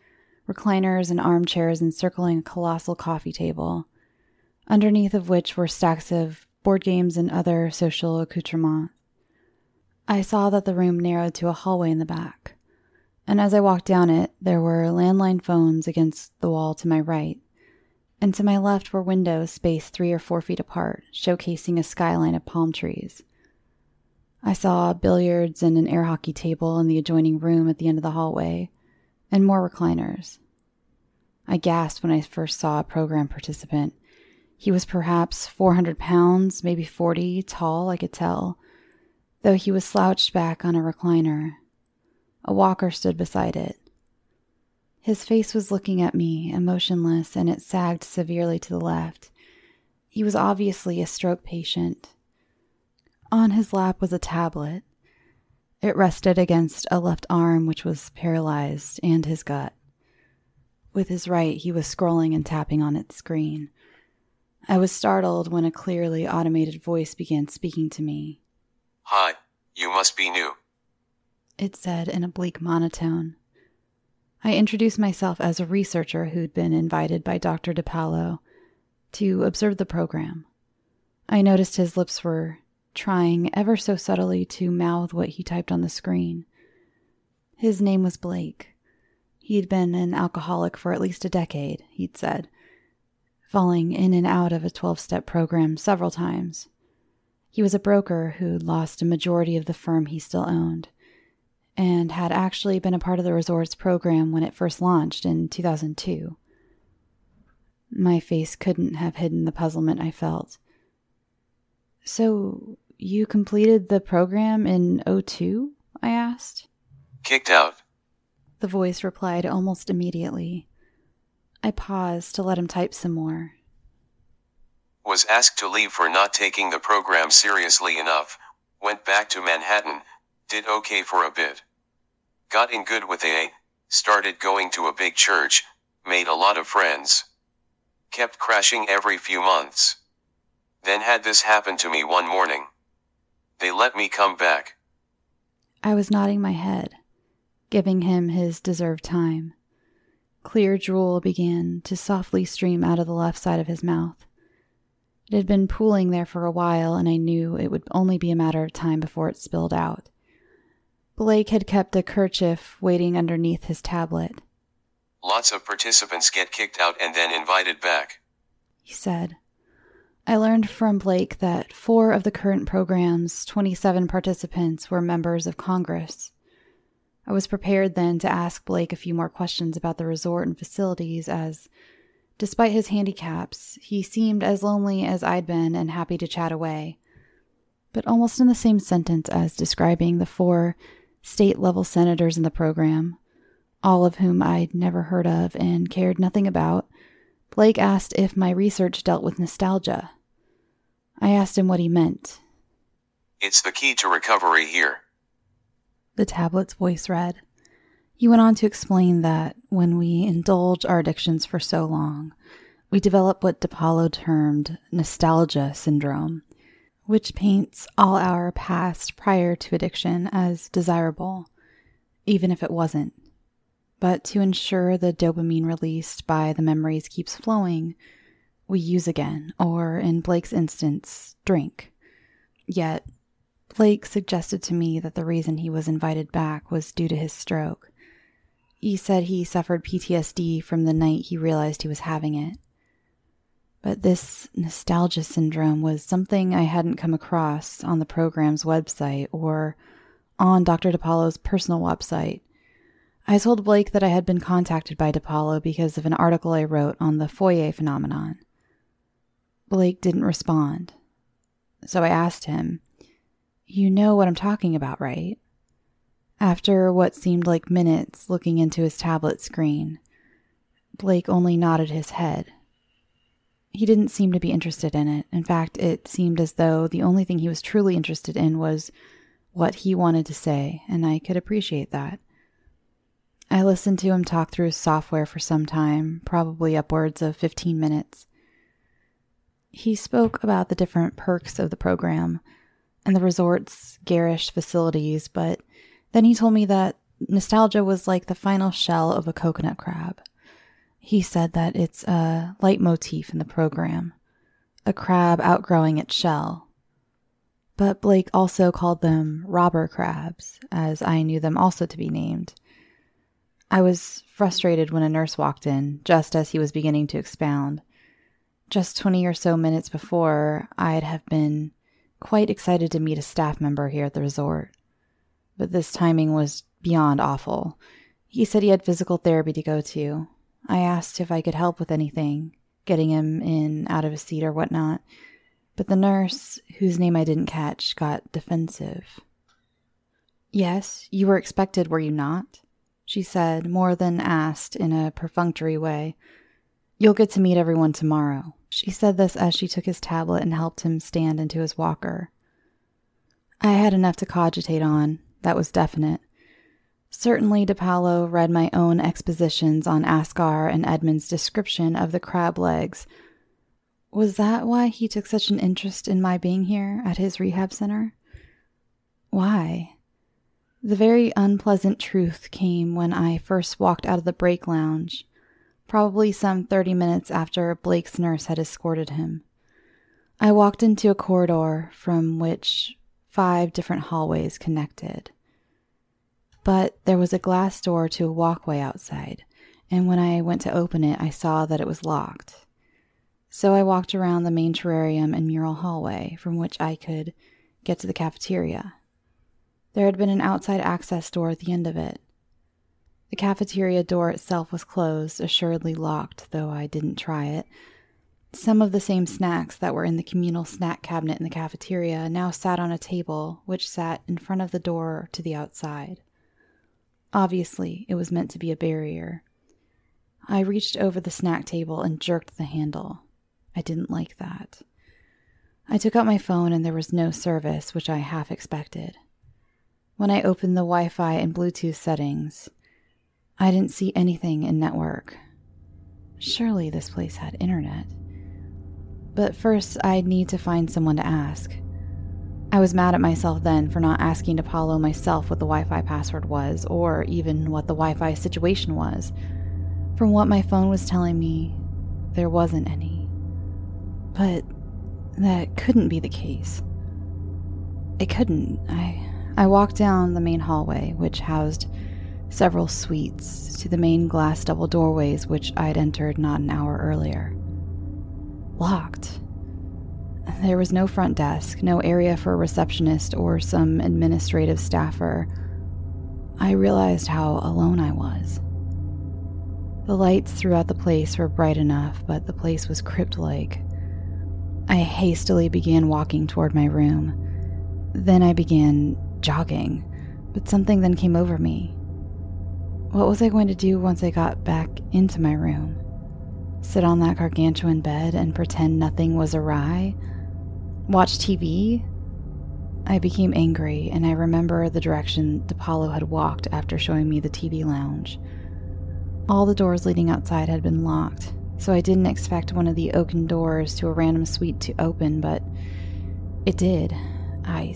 Speaker 1: recliners, and armchairs encircling a colossal coffee table, underneath of which were stacks of board games and other social accoutrements. I saw that the room narrowed to a hallway in the back, and as I walked down it, there were landline phones against the wall to my right, and to my left were windows spaced three or four feet apart, showcasing a skyline of palm trees. I saw billiards and an air hockey table in the adjoining room at the end of the hallway, and more recliners. I gasped when I first saw a program participant. He was perhaps 400 pounds, maybe 40, tall, I could tell though he was slouched back on a recliner. A walker stood beside it. His face was looking at me, emotionless, and it sagged severely to the left. He was obviously a stroke patient. On his lap was a tablet. It rested against a left arm, which was paralyzed, and his gut. With his right, he was scrolling and tapping on its screen. I was startled when a clearly automated voice began speaking to me.
Speaker 3: Hi, you must be new.
Speaker 1: It said in a bleak monotone. I introduced myself as a researcher who'd been invited by Dr. DePaulo to observe the program. I noticed his lips were trying ever so subtly to mouth what he typed on the screen. His name was Blake. He'd been an alcoholic for at least a decade, he'd said, falling in and out of a 12 step program several times. He was a broker who'd lost a majority of the firm he still owned and had actually been a part of the resort's program when it first launched in 2002. My face couldn't have hidden the puzzlement I felt. So, you completed the program in 02? I asked.
Speaker 3: Kicked out.
Speaker 1: The voice replied almost immediately. I paused to let him type some more.
Speaker 3: Was asked to leave for not taking the program seriously enough, went back to Manhattan, did okay for a bit. Got in good with AA, started going to a big church, made a lot of friends. Kept crashing every few months. Then had this happen to me one morning. They let me come back.
Speaker 1: I was nodding my head, giving him his deserved time. Clear drool began to softly stream out of the left side of his mouth. It had been pooling there for a while, and I knew it would only be a matter of time before it spilled out. Blake had kept a kerchief waiting underneath his tablet.
Speaker 3: Lots of participants get kicked out and then invited back.
Speaker 1: He said. I learned from Blake that four of the current program's 27 participants were members of Congress. I was prepared then to ask Blake a few more questions about the resort and facilities, as, despite his handicaps, he seemed as lonely as I'd been and happy to chat away. But almost in the same sentence as describing the four state level senators in the program, all of whom I'd never heard of and cared nothing about, Blake asked if my research dealt with nostalgia. I asked him what he meant.
Speaker 3: It's the key to recovery here.
Speaker 1: The tablet's voice read. He went on to explain that when we indulge our addictions for so long, we develop what DePaulo termed nostalgia syndrome, which paints all our past prior to addiction as desirable, even if it wasn't. But to ensure the dopamine released by the memories keeps flowing, we use again, or in Blake's instance, drink. Yet, Blake suggested to me that the reason he was invited back was due to his stroke. He said he suffered PTSD from the night he realized he was having it. But this nostalgia syndrome was something I hadn't come across on the program's website or on Dr. DePaulo's personal website. I told Blake that I had been contacted by DePaulo because of an article I wrote on the Foyer phenomenon. Blake didn't respond. So I asked him, You know what I'm talking about, right? After what seemed like minutes looking into his tablet screen, Blake only nodded his head. He didn't seem to be interested in it. In fact, it seemed as though the only thing he was truly interested in was what he wanted to say, and I could appreciate that. I listened to him talk through his software for some time, probably upwards of 15 minutes. He spoke about the different perks of the program and the resort's garish facilities, but then he told me that nostalgia was like the final shell of a coconut crab. He said that it's a leitmotif in the program, a crab outgrowing its shell. But Blake also called them robber crabs, as I knew them also to be named. I was frustrated when a nurse walked in, just as he was beginning to expound. Just 20 or so minutes before, I'd have been quite excited to meet a staff member here at the resort. But this timing was beyond awful. He said he had physical therapy to go to, I asked if I could help with anything, getting him in, out of his seat, or whatnot, but the nurse, whose name I didn't catch, got defensive. Yes, you were expected, were you not? She said, more than asked, in a perfunctory way. You'll get to meet everyone tomorrow. She said this as she took his tablet and helped him stand into his walker. I had enough to cogitate on, that was definite. Certainly, DePaulo read my own expositions on Askar and Edmund's description of the crab legs. Was that why he took such an interest in my being here at his rehab center? Why? The very unpleasant truth came when I first walked out of the break lounge, probably some 30 minutes after Blake's nurse had escorted him. I walked into a corridor from which five different hallways connected. But there was a glass door to a walkway outside, and when I went to open it, I saw that it was locked. So I walked around the main terrarium and mural hallway from which I could get to the cafeteria. There had been an outside access door at the end of it. The cafeteria door itself was closed, assuredly locked, though I didn't try it. Some of the same snacks that were in the communal snack cabinet in the cafeteria now sat on a table which sat in front of the door to the outside. Obviously, it was meant to be a barrier. I reached over the snack table and jerked the handle. I didn't like that. I took out my phone and there was no service, which I half expected. When I opened the Wi Fi and Bluetooth settings, I didn't see anything in network. Surely this place had internet. But first, I'd need to find someone to ask. I was mad at myself then for not asking DiPaolo myself what the Wi Fi password was, or even what the Wi Fi situation was. From what my phone was telling me, there wasn't any. But that couldn't be the case. It couldn't. I I walked down the main hallway, which housed several suites, to the main glass double doorways which I'd entered not an hour earlier. Locked. There was no front desk, no area for a receptionist or some administrative staffer. I realized how alone I was. The lights throughout the place were bright enough, but the place was crypt like. I hastily began walking toward my room. Then I began jogging, but something then came over me. What was I going to do once I got back into my room? Sit on that gargantuan bed and pretend nothing was awry? Watch TV? I became angry, and I remember the direction DePaulo had walked after showing me the TV lounge. All the doors leading outside had been locked, so I didn't expect one of the oaken doors to a random suite to open, but it did. I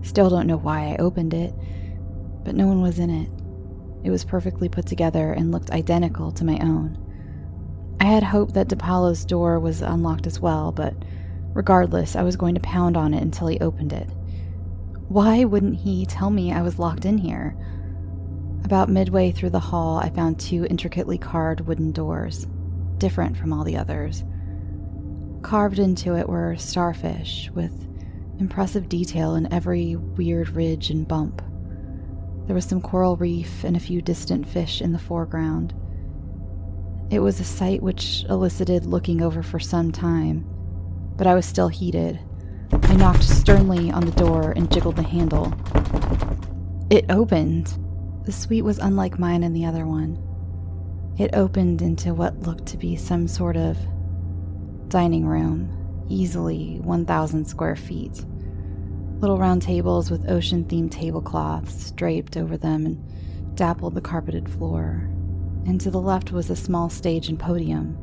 Speaker 1: still don't know why I opened it, but no one was in it. It was perfectly put together and looked identical to my own. I had hoped that DePaulo's door was unlocked as well, but regardless, I was going to pound on it until he opened it. Why wouldn't he tell me I was locked in here? About midway through the hall, I found two intricately carved wooden doors, different from all the others. Carved into it were starfish with impressive detail in every weird ridge and bump. There was some coral reef and a few distant fish in the foreground. It was a sight which elicited looking over for some time, but I was still heated. I knocked sternly on the door and jiggled the handle. It opened. The suite was unlike mine and the other one. It opened into what looked to be some sort of dining room, easily 1,000 square feet. Little round tables with ocean themed tablecloths draped over them and dappled the carpeted floor. And to the left was a small stage and podium.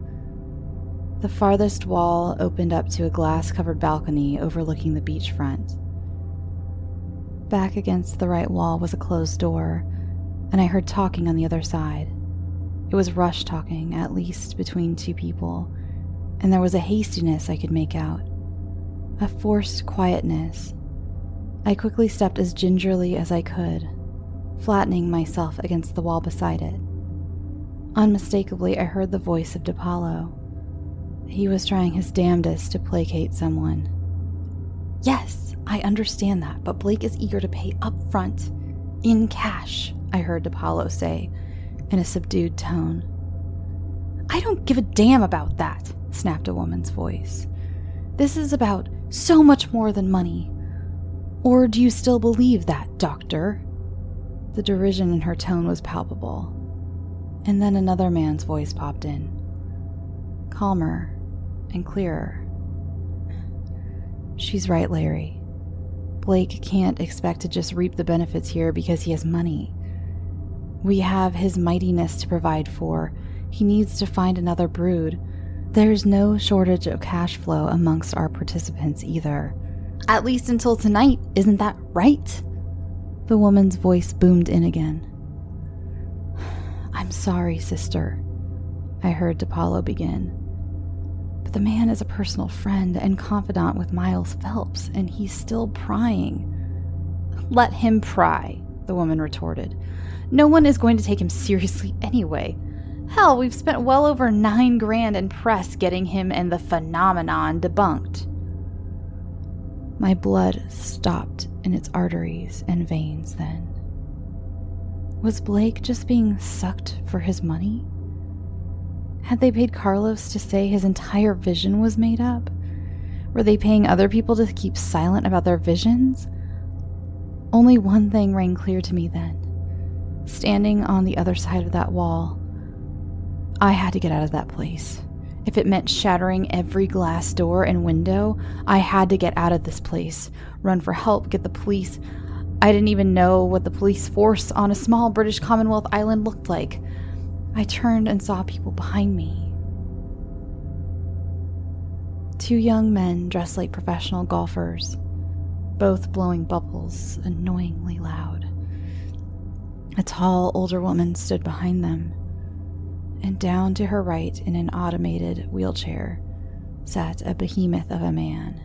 Speaker 1: The farthest wall opened up to a glass covered balcony overlooking the beachfront. Back against the right wall was a closed door, and I heard talking on the other side. It was rush talking, at least between two people, and there was a hastiness I could make out, a forced quietness. I quickly stepped as gingerly as I could, flattening myself against the wall beside it. Unmistakably, I heard the voice of DePaulo. He was trying his damnedest to placate someone. Yes, I understand that, but Blake is eager to pay up front, in cash. I heard DePaulo say, in a subdued tone. I don't give a damn about that, snapped a woman's voice. This is about so much more than money. Or do you still believe that, Doctor? The derision in her tone was palpable. And then another man's voice popped in, calmer and clearer. She's right, Larry. Blake can't expect to just reap the benefits here because he has money. We have his mightiness to provide for. He needs to find another brood. There's no shortage of cash flow amongst our participants either. At least until tonight, isn't that right? The woman's voice boomed in again. I'm sorry, sister, I heard DePaulo begin. But the man is a personal friend and confidant with Miles Phelps, and he's still prying. Let him pry, the woman retorted. No one is going to take him seriously anyway. Hell, we've spent well over nine grand in press getting him and the phenomenon debunked. My blood stopped in its arteries and veins then. Was Blake just being sucked for his money? Had they paid Carlos to say his entire vision was made up? Were they paying other people to keep silent about their visions? Only one thing rang clear to me then. Standing on the other side of that wall, I had to get out of that place. If it meant shattering every glass door and window, I had to get out of this place, run for help, get the police. I didn't even know what the police force on a small British Commonwealth island looked like. I turned and saw people behind me. Two young men dressed like professional golfers, both blowing bubbles annoyingly loud. A tall, older woman stood behind them and down to her right in an automated wheelchair sat a behemoth of a man.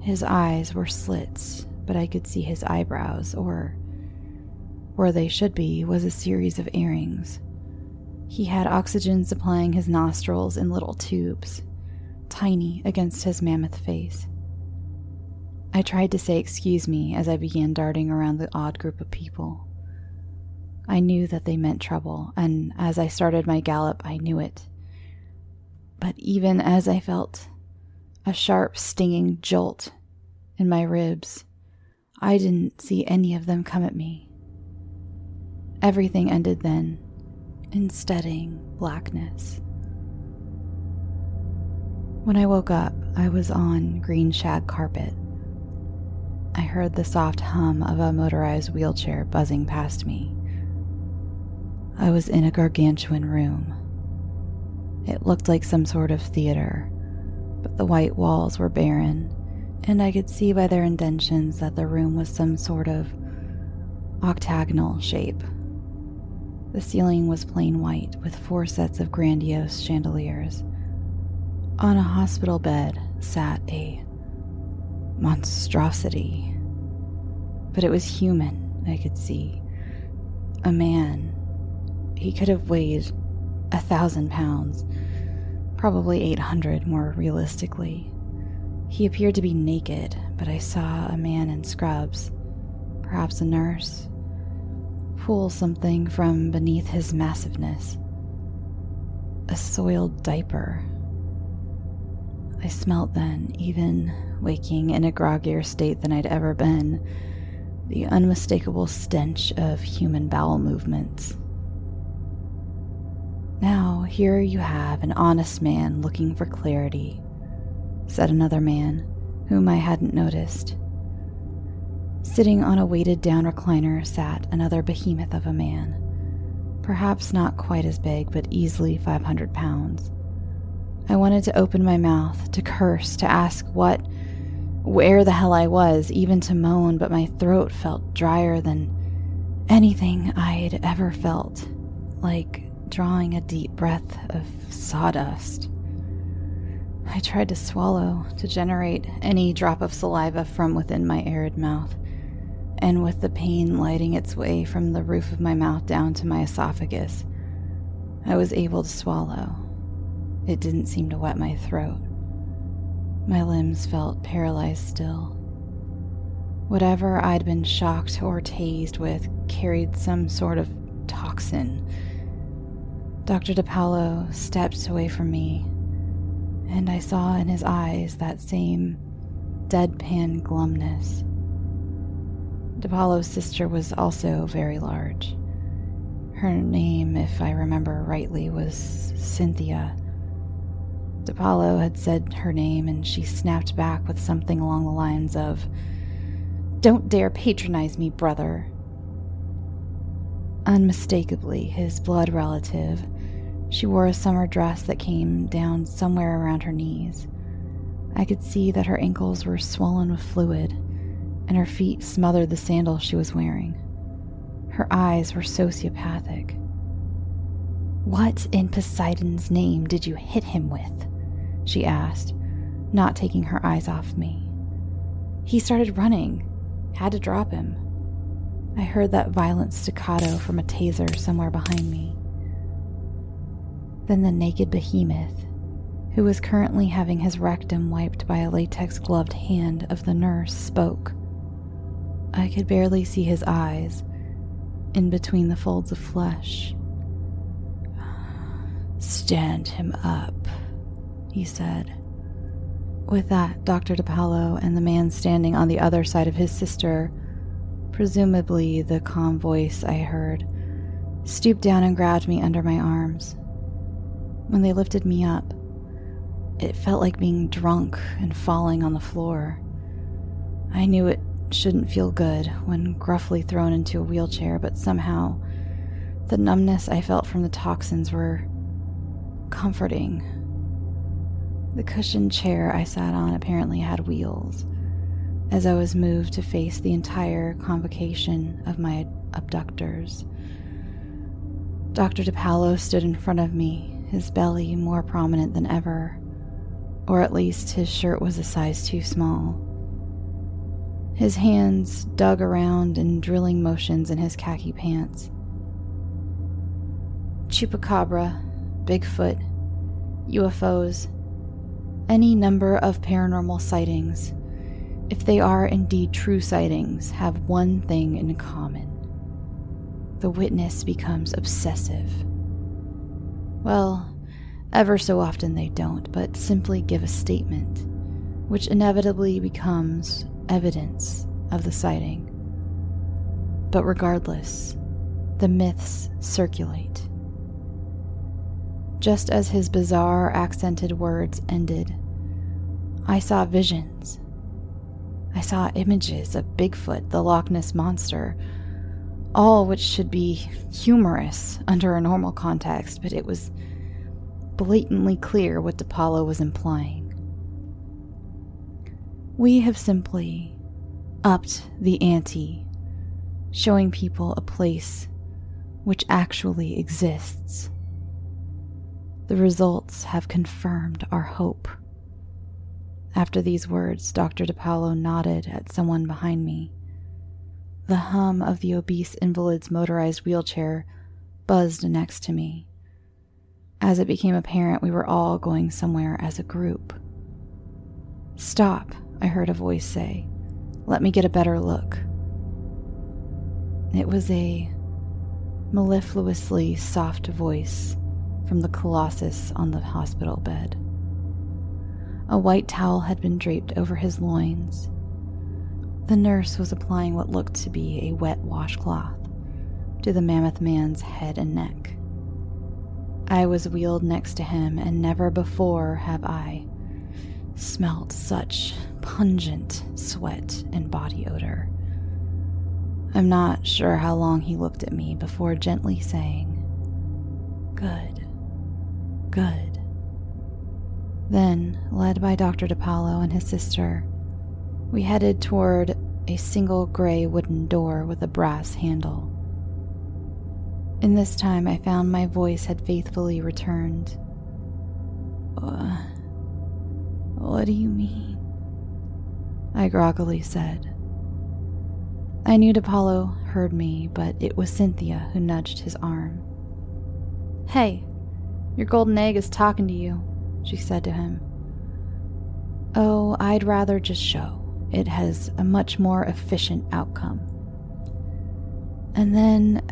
Speaker 1: His eyes were slits, but I could see his eyebrows, or where they should be was a series of earrings. He had oxygen supplying his nostrils in little tubes, tiny against his mammoth face. I tried to say excuse me as I began darting around the odd group of people. I knew that they meant trouble, and as I started my gallop, I knew it. But even as I felt a sharp, stinging jolt in my ribs, I didn't see any of them come at me. Everything ended then in steadying blackness. When I woke up, I was on green shag carpet. I heard the soft hum of a motorized wheelchair buzzing past me. I was in a gargantuan room. It looked like some sort of theater, but the white walls were barren, and I could see by their indentions that the room was some sort of octagonal shape. The ceiling was plain white with four sets of grandiose chandeliers. On a hospital bed sat a monstrosity, but it was human, I could see. A man he could have weighed a thousand pounds, probably 800 more realistically. He appeared to be naked, but I saw a man in scrubs, perhaps a nurse, pull something from beneath his massiveness. A soiled diaper. I smelt then, even waking in a groggier state than I'd ever been, the unmistakable stench of human bowel movements. Now, here you have an honest man looking for clarity, said another man, whom I hadn't noticed. Sitting on a weighted down recliner sat another behemoth of a man, perhaps not quite as big, but easily 500 pounds. I wanted to open my mouth, to curse, to ask what, where the hell I was, even to moan, but my throat felt drier than anything I'd ever felt, like drawing a deep breath of sawdust. I tried to swallow to generate any drop of saliva from within my arid mouth, and with the pain lighting its way from the roof of my mouth down to my esophagus, I was able to swallow. It didn't seem to wet my throat. My limbs felt paralyzed still. Whatever I'd been shocked or tased with carried some sort of toxin Dr. DiPaolo stepped away from me, and I saw in his eyes that same deadpan glumness. DiPaolo's sister was also very large. Her name, if I remember rightly, was Cynthia. DiPaolo had said her name, and she snapped back with something along the lines of, Don't dare patronize me, brother. Unmistakably, his blood relative, she wore a summer dress that came down somewhere around her knees. I could see that her ankles were swollen with fluid, and her feet smothered the sandals she was wearing. Her eyes were sociopathic. What in Poseidon's name did you hit him with? she asked, not taking her eyes off me. He started running. Had to drop him. I heard that violent staccato from a taser somewhere behind me. Then the naked behemoth, who was currently having his rectum wiped by a latex gloved hand of the nurse, spoke. I could barely see his eyes, in between the folds of flesh. Stand him up, he said. With that, Dr. DiPaolo and the man standing on the other side of his sister, presumably the calm voice I heard, stooped down and grabbed me under my arms. When they lifted me up, it felt like being drunk and falling on the floor. I knew it shouldn't feel good when gruffly thrown into a wheelchair, but somehow the numbness I felt from the toxins were comforting. The cushioned chair I sat on apparently had wheels, as I was moved to face the entire convocation of my abductors. Dr. DiPaolo stood in front of me, his belly more prominent than ever, or at least his shirt was a size too small. His hands dug around in drilling motions in his khaki pants. Chupacabra, Bigfoot, UFOs, any number of paranormal sightings, if they are indeed true sightings, have one thing in common the witness becomes obsessive. Well, ever so often they don't, but simply give a statement, which inevitably becomes evidence of the sighting. But regardless, the myths circulate. Just as his bizarre accented words ended, I saw visions. I saw images of Bigfoot, the Loch Ness Monster, all which should be humorous under a normal context, but it was blatantly clear what DiPaolo was implying. We have simply upped the ante, showing people a place which actually exists. The results have confirmed our hope. After these words, Dr. DePaulo nodded at someone behind me. The hum of the obese invalid's motorized wheelchair buzzed next to me. As it became apparent we were all going somewhere as a group. Stop, I heard a voice say. Let me get a better look. It was a mellifluously soft voice from the colossus on the hospital bed. A white towel had been draped over his loins. The nurse was applying what looked to be a wet washcloth to the mammoth man's head and neck. I was wheeled next to him, and never before have I smelt such pungent sweat and body odor. I'm not sure how long he looked at me before gently saying, Good, good. Then, led by Dr. DiPaolo and his sister, we headed toward a single gray wooden door with a brass handle. In this time, I found my voice had faithfully returned. What do you mean? I groggily said. I knew DiPaolo heard me, but it was Cynthia who nudged his arm. Hey, your golden egg is talking to you, she said to him. Oh, I'd rather just show. It has a much more efficient outcome. And then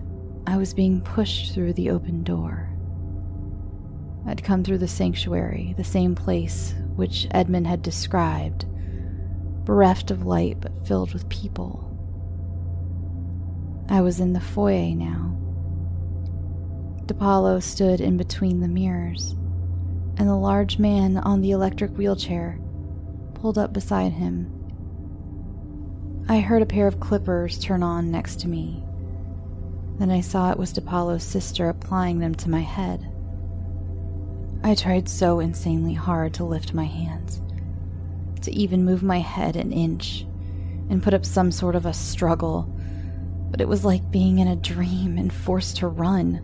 Speaker 1: I was being pushed through the open door. I'd come through the sanctuary, the same place which Edmund had described, bereft of light but filled with people. I was in the foyer now. DiPaolo stood in between the mirrors, and the large man on the electric wheelchair pulled up beside him. I heard a pair of clippers turn on next to me. Then I saw it was DiPaolo's sister applying them to my head. I tried so insanely hard to lift my hands, to even move my head an inch, and put up some sort of a struggle, but it was like being in a dream and forced to run.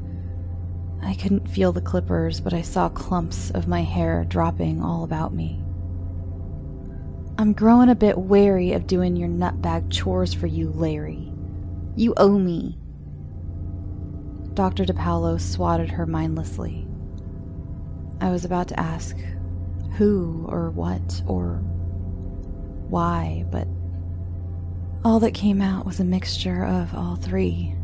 Speaker 1: I couldn't feel the clippers, but I saw clumps of my hair dropping all about me. I'm growing a bit wary of doing your nutbag chores for you, Larry. You owe me. Dr. DiPaolo swatted her mindlessly. I was about to ask who or what or why, but all that came out was a mixture of all three.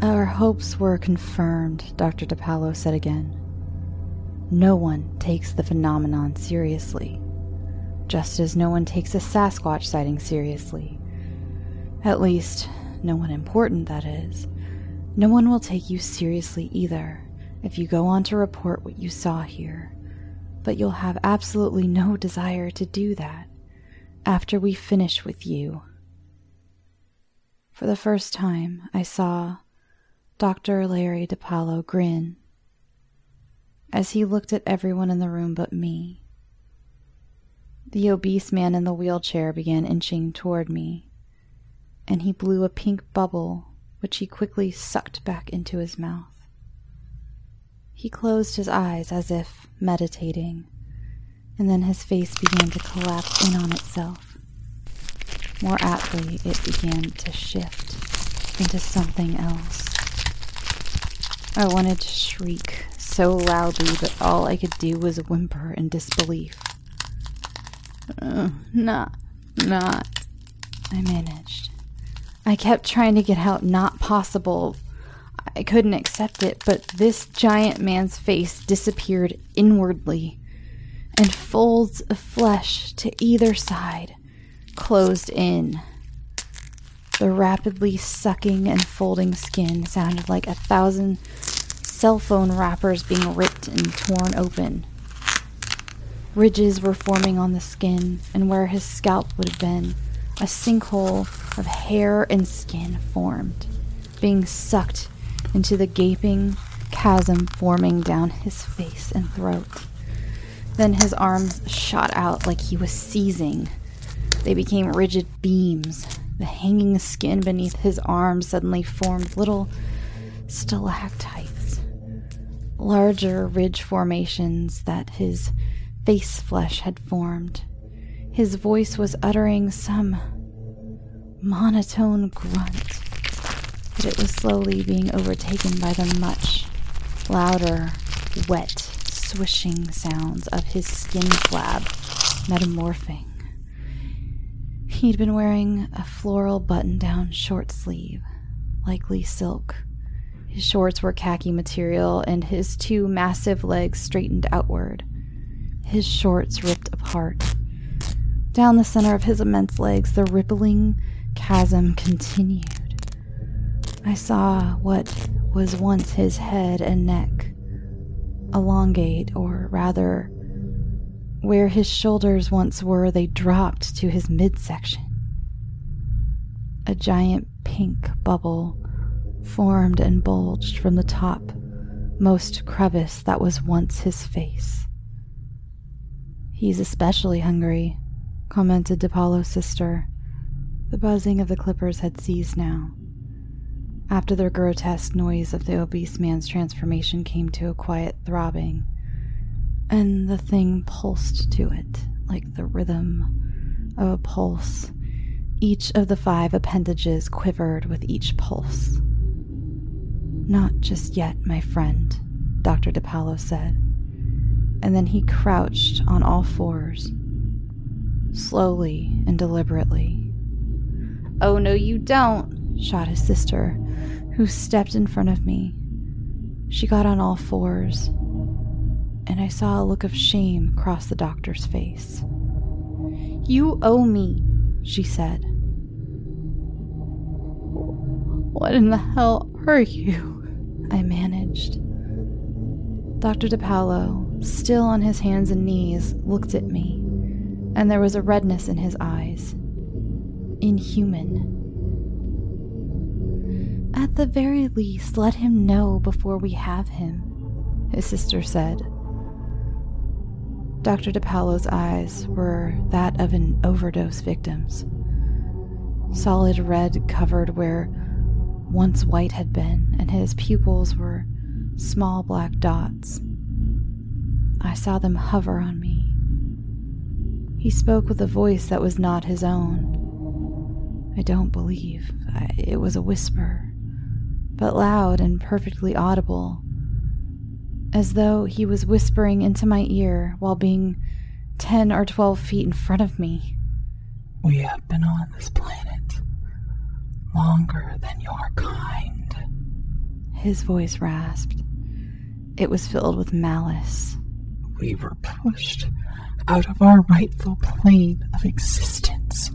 Speaker 1: Our hopes were confirmed, Dr. DiPaolo said again. No one takes the phenomenon seriously, just as no one takes a Sasquatch sighting seriously. At least, no one important, that is. No one will take you seriously either if you go on to report what you saw here, but you'll have absolutely no desire to do that after we finish with you. For the first time, I saw Dr. Larry DiPaolo grin as he looked at everyone in the room but me. The obese man in the wheelchair began inching toward me, and he blew a pink bubble which he quickly sucked back into his mouth. He closed his eyes as if meditating, and then his face began to collapse in on itself. More aptly, it began to shift into something else. I wanted to shriek so loudly, but all I could do was whimper in disbelief. Uh, not, not, I managed. I kept trying to get out, not possible. I couldn't accept it, but this giant man's face disappeared inwardly, and folds of flesh to either side closed in. The rapidly sucking and folding skin sounded like a thousand cell phone wrappers being ripped and torn open. Ridges were forming on the skin, and where his scalp would have been, a sinkhole of hair and skin formed, being sucked into the gaping chasm forming down his face and throat. Then his arms shot out like he was seizing. They became rigid beams. The hanging skin beneath his arms suddenly formed little stalactites larger ridge formations that his face flesh had formed. His voice was uttering some monotone grunt, but it was slowly being overtaken by the much louder, wet, swishing sounds of his skin flab metamorphing. He'd been wearing a floral button down short sleeve, likely silk, his shorts were khaki material, and his two massive legs straightened outward. His shorts ripped apart. Down the center of his immense legs, the rippling chasm continued. I saw what was once his head and neck elongate, or rather, where his shoulders once were, they dropped to his midsection. A giant pink bubble formed and bulged from the top most crevice that was once his face. He's especially hungry, commented DiPaolo's sister. The buzzing of the clippers had ceased now. After the grotesque noise of the obese man's transformation came to a quiet throbbing, and the thing pulsed to it like the rhythm of a pulse. Each of the five appendages quivered with each pulse. Not just yet, my friend, Dr. DiPaolo said. And then he crouched on all fours, slowly and deliberately. Oh, no, you don't, shot his sister, who stepped in front of me. She got on all fours, and I saw a look of shame cross the doctor's face. You owe me, she said. What in the hell are you? I managed. Dr. DiPaolo, still on his hands and knees, looked at me, and there was a redness in his eyes. Inhuman. At the very least, let him know before we have him, his sister said. Dr. DiPaolo's eyes were that of an overdose victim's. Solid red covered where once white had been, and his pupils were small black dots. I saw them hover on me. He spoke with a voice that was not his own. I don't believe I, it was a whisper, but loud and perfectly audible, as though he was whispering into my ear while being ten or twelve feet in front of me.
Speaker 4: We have been on this planet longer than your kind.
Speaker 1: His voice rasped. It was filled with malice.
Speaker 4: We were pushed out of our rightful plane of existence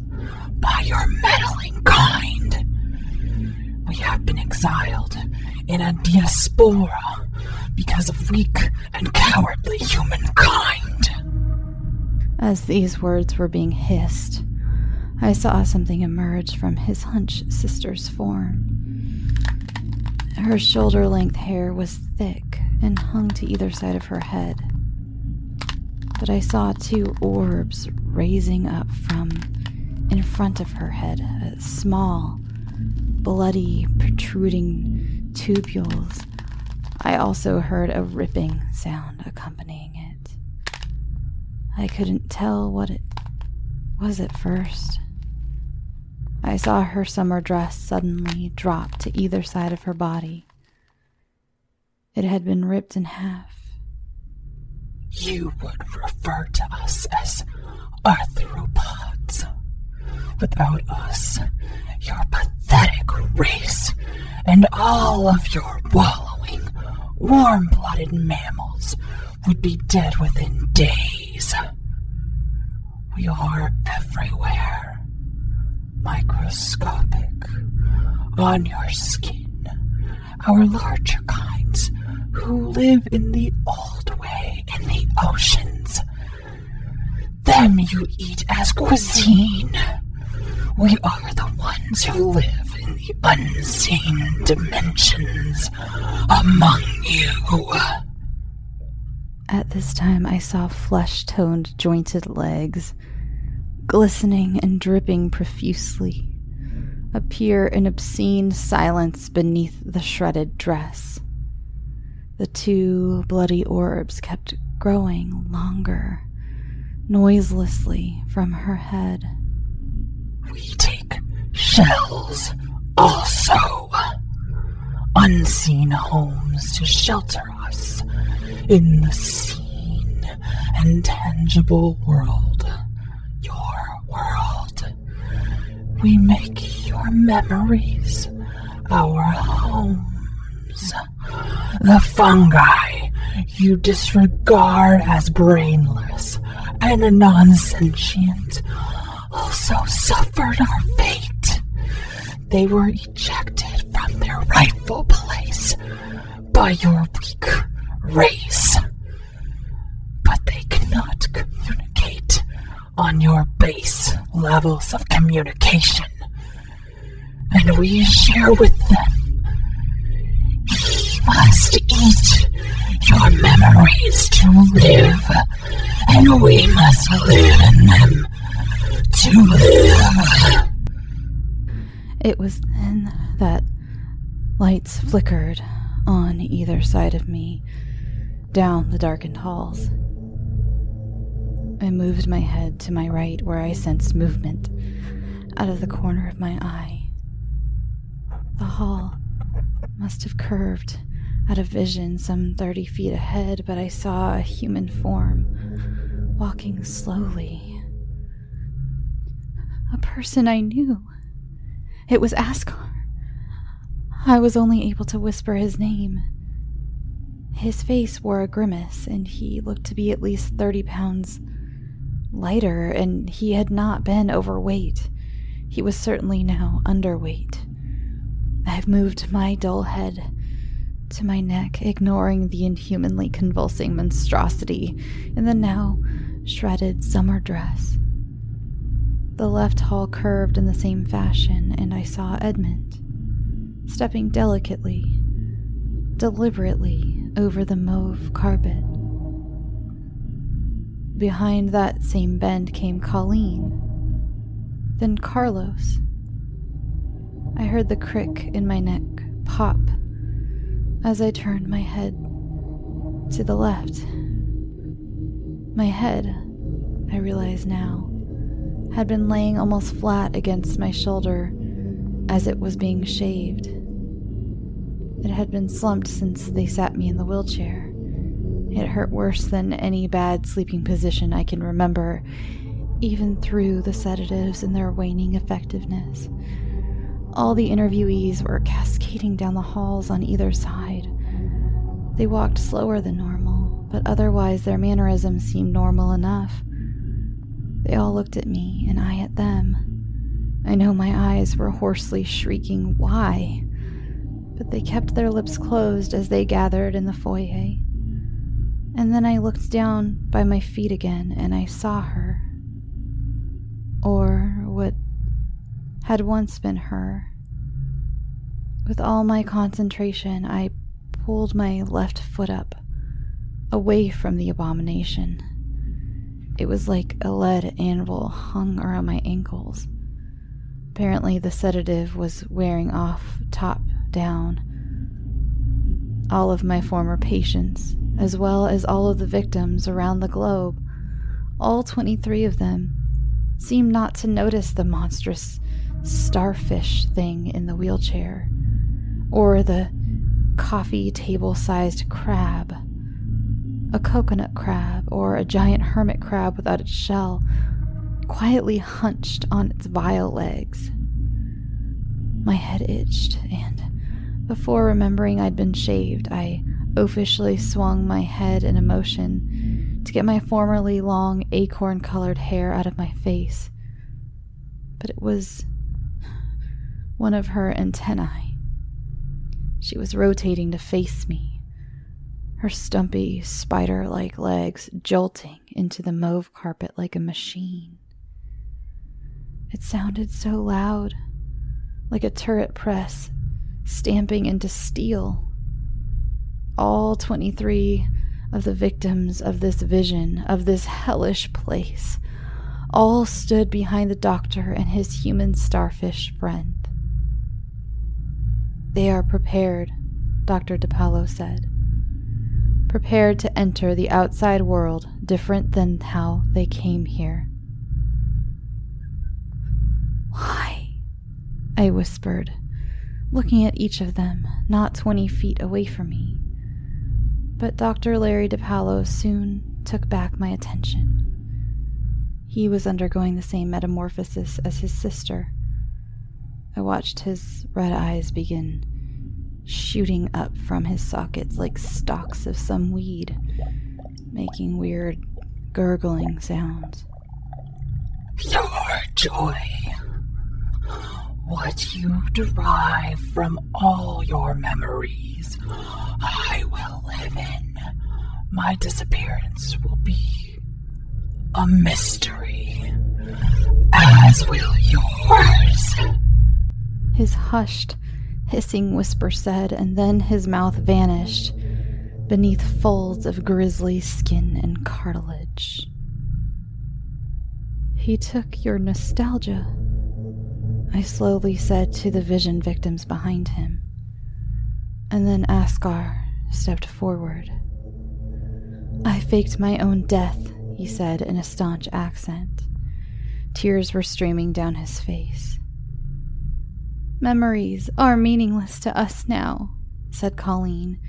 Speaker 4: by your meddling kind. We have been exiled in a diaspora because of weak and cowardly humankind.
Speaker 1: As these words were being hissed, I saw something emerge from his hunch sister's form. Her shoulder length hair was thick and hung to either side of her head. But I saw two orbs raising up from in front of her head, small, bloody, protruding tubules. I also heard a ripping sound accompanying it. I couldn't tell what it was at first. I saw her summer dress suddenly drop to either side of her body. It had been ripped in half.
Speaker 4: You would refer to us as arthropods. Without us, your pathetic race and all of your wallowing, warm blooded mammals would be dead within days. We are everywhere microscopic on your skin. Our larger kinds who live in the old way in the oceans. Them you eat as cuisine. We are the ones who live in the unseen dimensions among you.
Speaker 1: At this time, I saw flesh toned, jointed legs glistening and dripping profusely, appear in obscene silence beneath the shredded dress. The two bloody orbs kept growing longer, noiselessly from her head.
Speaker 4: We take shells also. Unseen homes to shelter us in the seen and tangible world world. We make your memories our homes. The fungi you disregard as brainless and non sentient also suffered our fate. They were ejected from their rightful place by your weak race. But they cannot communicate on your base levels of communication. And we share with them. We must eat your memories to live, and we must live in them to live.
Speaker 1: It was then that lights flickered on either side of me down the darkened halls. I moved my head to my right where I sensed movement out of the corner of my eye. The hall must have curved out of vision some 30 feet ahead, but I saw a human form walking slowly. A person I knew. It was Askar. I was only able to whisper his name. His face wore a grimace, and he looked to be at least 30 pounds lighter, and he had not been overweight. He was certainly now underweight. I've moved my dull head to my neck, ignoring the inhumanly convulsing monstrosity in the now shredded summer dress. The left hall curved in the same fashion, and I saw Edmund stepping delicately, deliberately over the mauve carpet. Behind that same bend came Colleen. Then Carlos. I heard the crick in my neck pop as I turned my head to the left. My head, I realize now, had been laying almost flat against my shoulder as it was being shaved. It had been slumped since they sat me in the wheelchair. It hurt worse than any bad sleeping position I can remember, even through the sedatives and their waning effectiveness. All the interviewees were cascading down the halls on either side. They walked slower than normal, but otherwise their mannerisms seemed normal enough. They all looked at me, and I at them. I know my eyes were hoarsely shrieking, Why? But they kept their lips closed as they gathered in the foyer. And then I looked down by my feet again, and I saw her. Or what had once been her. With all my concentration, I pulled my left foot up, away from the abomination. It was like a lead anvil hung around my ankles. Apparently, the sedative was wearing off top down. All of my former patients, as well as all of the victims around the globe, all 23 of them, seemed not to notice the monstrous starfish thing in the wheelchair, or the coffee table sized crab, a coconut crab, or a giant hermit crab without its shell, quietly hunched on its vile legs. My head itched, and before remembering I'd been shaved, I oafishly swung my head in a motion to get my formerly long acorn colored hair out of my face. But it was one of her antennae. She was rotating to face me, her stumpy, spider like legs jolting into the mauve carpet like a machine. It sounded so loud, like a turret press stamping into steel. All 23 of the victims of this vision, of this hellish place, all stood behind the doctor and his human starfish friend. They are prepared, Dr. DiPaolo said. Prepared to enter the outside world different than how they came here. Why? I whispered, looking at each of them, not twenty feet away from me. But Dr. Larry DiPaolo soon took back my attention. He was undergoing the same metamorphosis as his sister I watched his red eyes begin shooting up from his sockets like stalks of some weed, making weird gurgling sounds.
Speaker 4: Your joy, what you derive from all your memories, My disappearance will be a mystery, as will yours.
Speaker 1: His hushed, hissing whisper said, and then his mouth vanished beneath folds of grisly skin and cartilage. He took your nostalgia, I slowly said to the vision victims behind him. And then Askar stepped forward. I faked my own death, he said in a staunch accent. Tears were streaming down his face. Memories are meaningless to us now, said Colleen,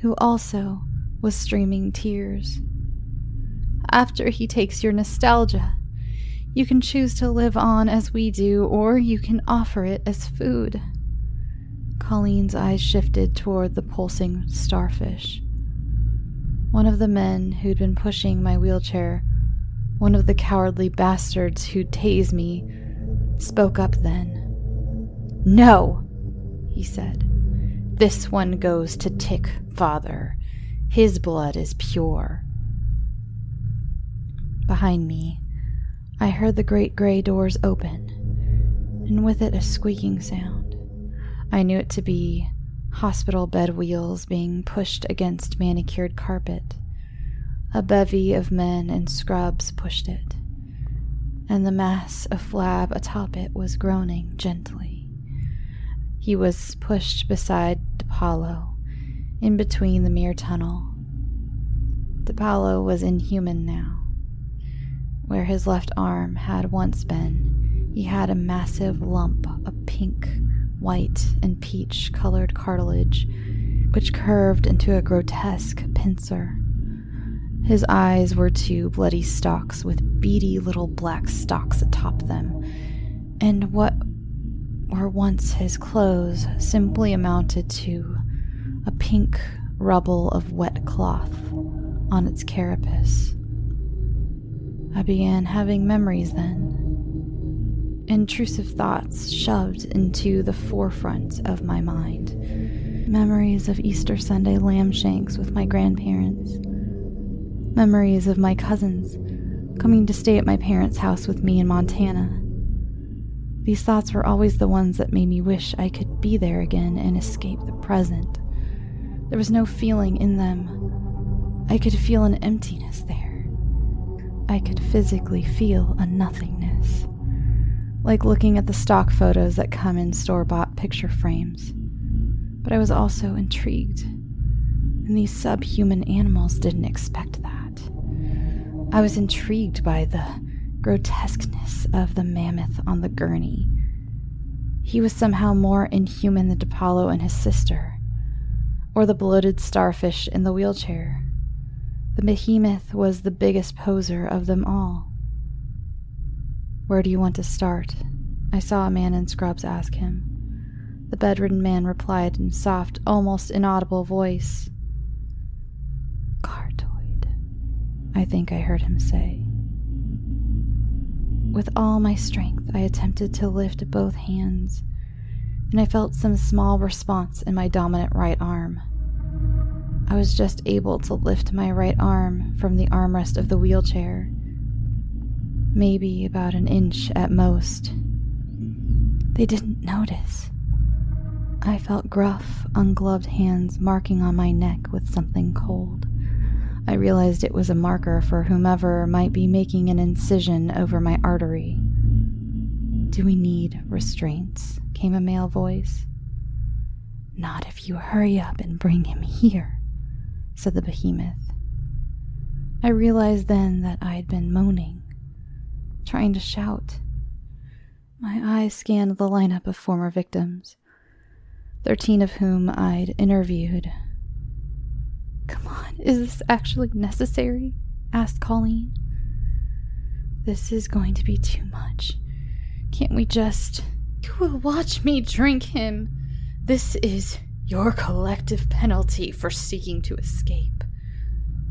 Speaker 1: who also was streaming tears. After he takes your nostalgia, you can choose to live on as we do, or you can offer it as food. Colleen's eyes shifted toward the pulsing starfish. One of the men who'd been pushing my wheelchair, one of the cowardly bastards who'd me, spoke up then. No, he said. This one goes to Tick, father. His blood is pure. Behind me, I heard the great gray doors open, and with it a squeaking sound. I knew it to be hospital bed wheels being pushed against manicured carpet. A bevy of men in scrubs pushed it, and the mass of flab atop it was groaning gently He was pushed beside DiPaolo, in between the mere tunnel. DiPaolo was inhuman now. Where his left arm had once been, he had a massive lump of pink, white, and peach colored cartilage, which curved into a grotesque pincer. His eyes were two bloody stalks with beady little black stalks atop them, and what were once his clothes simply amounted to a pink rubble of wet cloth on its carapace. I began having memories then. Intrusive thoughts shoved into the forefront of my mind. Memories of Easter Sunday lamb shanks with my grandparents memories of my cousins coming to stay at my parents' house with me in Montana. These thoughts were always the ones that made me wish I could be there again and escape the present. There was no feeling in them. I could feel an emptiness there. I could physically feel a nothingness. Like looking at the stock photos that come in store bought picture frames. But I was also intrigued. And these subhuman animals didn't expect that. I was intrigued by the grotesqueness of the mammoth on the gurney. He was somehow more inhuman than DiPaolo and his sister, or the bloated starfish in the wheelchair. The behemoth was the biggest poser of them all. Where do you want to start? I saw a man in scrubs ask him. The bedridden man replied in soft, almost inaudible voice. Cartoid, I think I heard him say. With all my strength, I attempted to lift both hands, and I felt some small response in my dominant right arm. I was just able to lift my right arm from the armrest of the wheelchair, maybe about an inch at most. They didn't notice. I felt gruff, ungloved hands marking on my neck with something cold. I realized it was a marker for whomever might be making an incision over my artery. Do we need restraints? came a male voice. Not if you hurry up and bring him here, said the behemoth. I realized then that I had been moaning, trying to shout. My eyes scanned the lineup of former victims, thirteen of whom I'd interviewed Come on, is this actually necessary? asked Colleen. This is going to be too much. Can't we just. You will watch me drink him. This is your collective penalty for seeking to escape,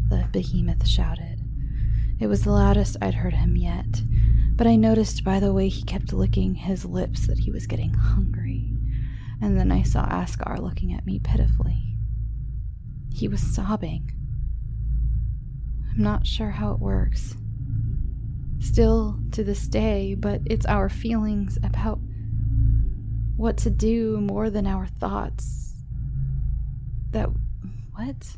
Speaker 1: the behemoth shouted. It was the loudest I'd heard him yet, but I noticed by the way he kept licking his lips that he was getting hungry. And then I saw Askar looking at me pitifully. He was sobbing. I'm not sure how it works. Still to this day, but it's our feelings about what to do more than our thoughts. That. What?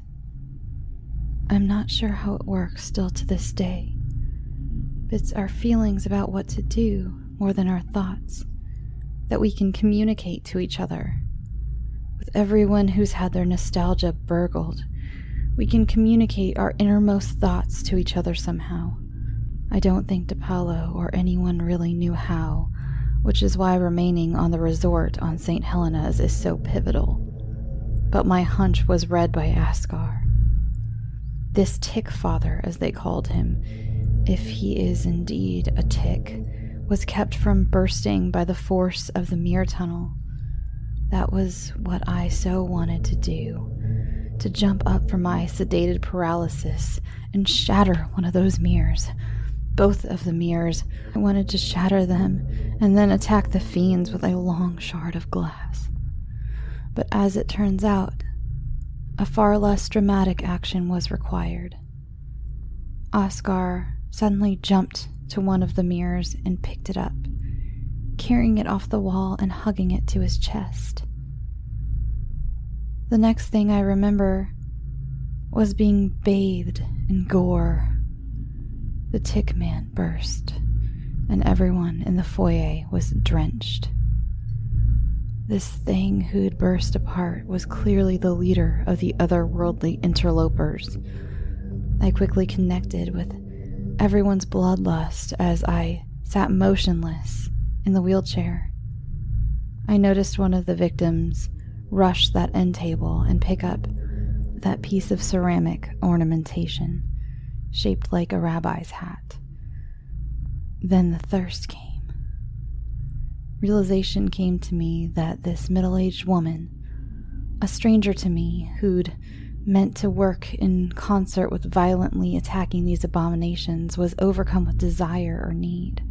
Speaker 1: I'm not sure how it works still to this day. It's our feelings about what to do more than our thoughts that we can communicate to each other with everyone who's had their nostalgia burgled. We can communicate our innermost thoughts to each other somehow. I don't think DiPaolo or anyone really knew how, which is why remaining on the resort on St. Helena's is so pivotal. But my hunch was read by Askar. This tick father, as they called him, if he is indeed a tick, was kept from bursting by the force of the mirror tunnel that was what I so wanted to do to jump up from my sedated paralysis and shatter one of those mirrors. Both of the mirrors. I wanted to shatter them and then attack the fiends with a long shard of glass. But as it turns out, a far less dramatic action was required. Askar suddenly jumped to one of the mirrors and picked it up carrying it off the wall and hugging it to his chest. The next thing I remember was being bathed in gore. The tick man burst, and everyone in the foyer was drenched. This thing who'd burst apart was clearly the leader of the otherworldly interlopers. I quickly connected with everyone's bloodlust as I sat motionless in the wheelchair. I noticed one of the victims rush that end table and pick up that piece of ceramic ornamentation shaped like a rabbi's hat. Then the thirst came. Realization came to me that this middle aged woman, a stranger to me who'd meant to work in concert with violently attacking these abominations, was overcome with desire or need.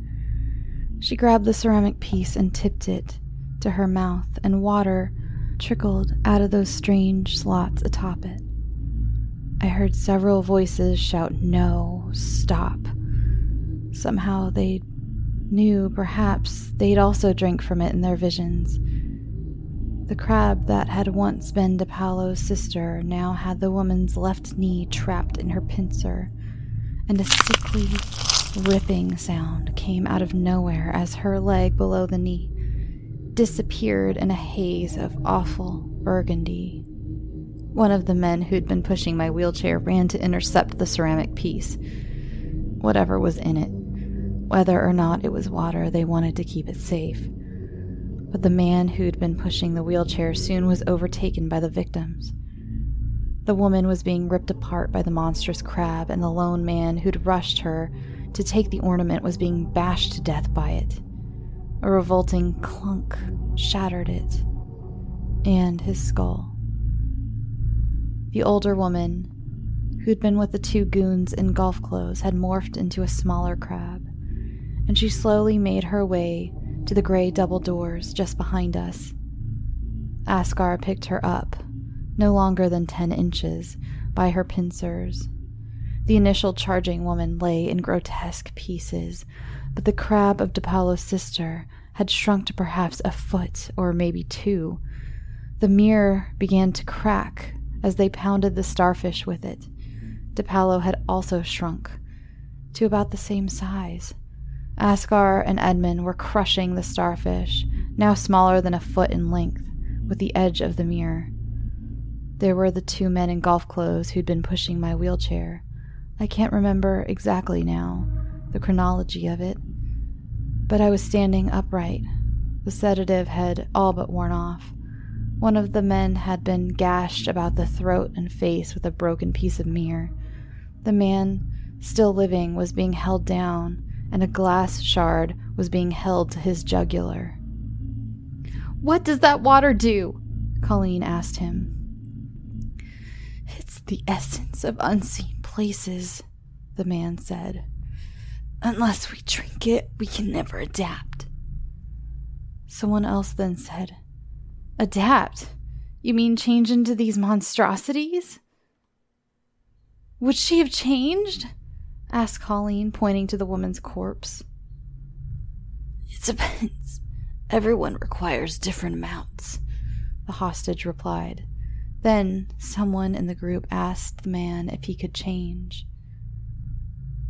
Speaker 1: She grabbed the ceramic piece and tipped it to her mouth, and water trickled out of those strange slots atop it. I heard several voices shout, No, stop. Somehow they knew perhaps they'd also drink from it in their visions. The crab that had once been DiPaolo's sister now had the woman's left knee trapped in her pincer, and a sickly, ripping sound came out of nowhere as her leg below the knee disappeared in a haze of awful burgundy. One of the men who'd been pushing my wheelchair ran to intercept the ceramic piece. Whatever was in it, whether or not it was water, they wanted to keep it safe. But the man who'd been pushing the wheelchair soon was overtaken by the victims. The woman was being ripped apart by the monstrous crab, and the lone man who'd rushed her to take the ornament was being bashed to death by it. A revolting clunk shattered it, and his skull. The older woman, who'd been with the two goons in golf clothes, had morphed into a smaller crab, and she slowly made her way to the gray double doors just behind us. Askar picked her up, no longer than ten inches, by her pincers. The initial charging woman lay in grotesque pieces, but the crab of DiPaolo's sister had shrunk to perhaps a foot or maybe two. The mirror began to crack as they pounded the starfish with it. DiPaolo had also shrunk to about the same size. Askar and Edmund were crushing the starfish, now smaller than a foot in length, with the edge of the mirror. There were the two men in golf clothes who'd been pushing my wheelchair. I can't remember exactly now, the chronology of it, but I was standing upright. The sedative had all but worn off. One of the men had been gashed about the throat and face with a broken piece of mirror. The man, still living, was being held down, and a glass shard was being held to his jugular. What does that water do? Colleen asked him. It's the essence of unseen places, the man said. Unless we drink it, we can never adapt. Someone else then said, Adapt? You mean change into these monstrosities? Would she have changed? Asked Colleen, pointing to the woman's corpse. It depends. Everyone requires different amounts, the hostage replied. Then someone in the group asked the man if he could change.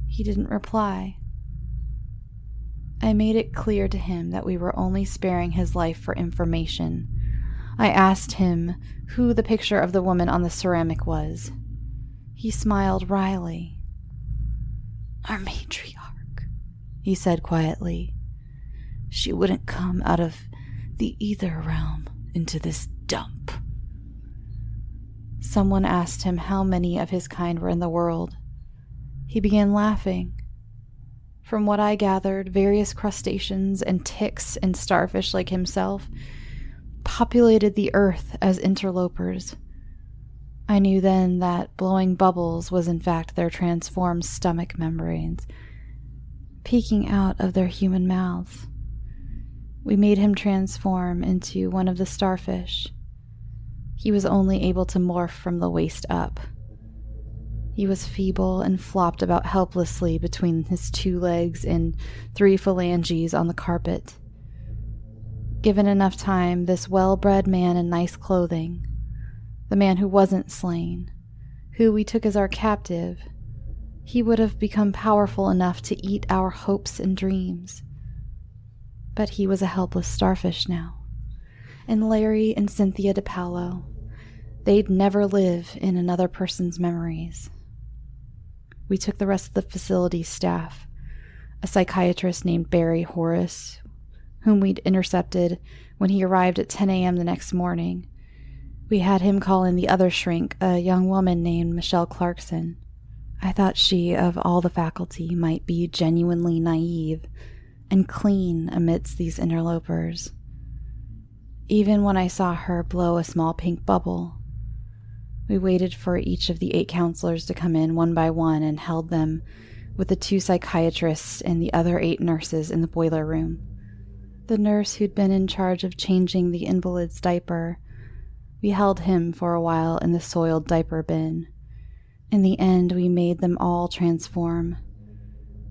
Speaker 1: He didn't reply. I made it clear to him that we were only sparing his life for information I asked him who the picture of the woman on the ceramic was. He smiled wryly. Our matriarch, he said quietly. She wouldn't come out of the ether realm into this dump. Someone asked him how many of his kind were in the world. He began laughing. From what I gathered, various crustaceans and ticks and starfish like himself populated the earth as interlopers. I knew then that blowing bubbles was in fact their transformed stomach membranes, peeking out of their human mouths. We made him transform into one of the starfish. He was only able to morph from the waist up. He was feeble and flopped about helplessly between his two legs and three phalanges on the carpet. Given enough time, this well bred man in nice clothing, the man who wasn't slain, who we took as our captive, he would have become powerful enough to eat our hopes and dreams. But he was a helpless starfish now, and Larry and Cynthia DiPaolo. They'd never live in another person's memories. We took the rest of the facility staff, a psychiatrist named Barry Horace, whom we'd intercepted when he arrived at 10 a.m. the next morning. We had him call in the other shrink, a young woman named Michelle Clarkson. I thought she, of all the faculty, might be genuinely naive and clean amidst these interlopers. Even when I saw her blow a small pink bubble, we waited for each of the eight counselors to come in one by one and held them with the two psychiatrists and the other eight nurses in the boiler room. The nurse who'd been in charge of changing the invalid's diaper, we held him for a while in the soiled diaper bin. In the end, we made them all transform.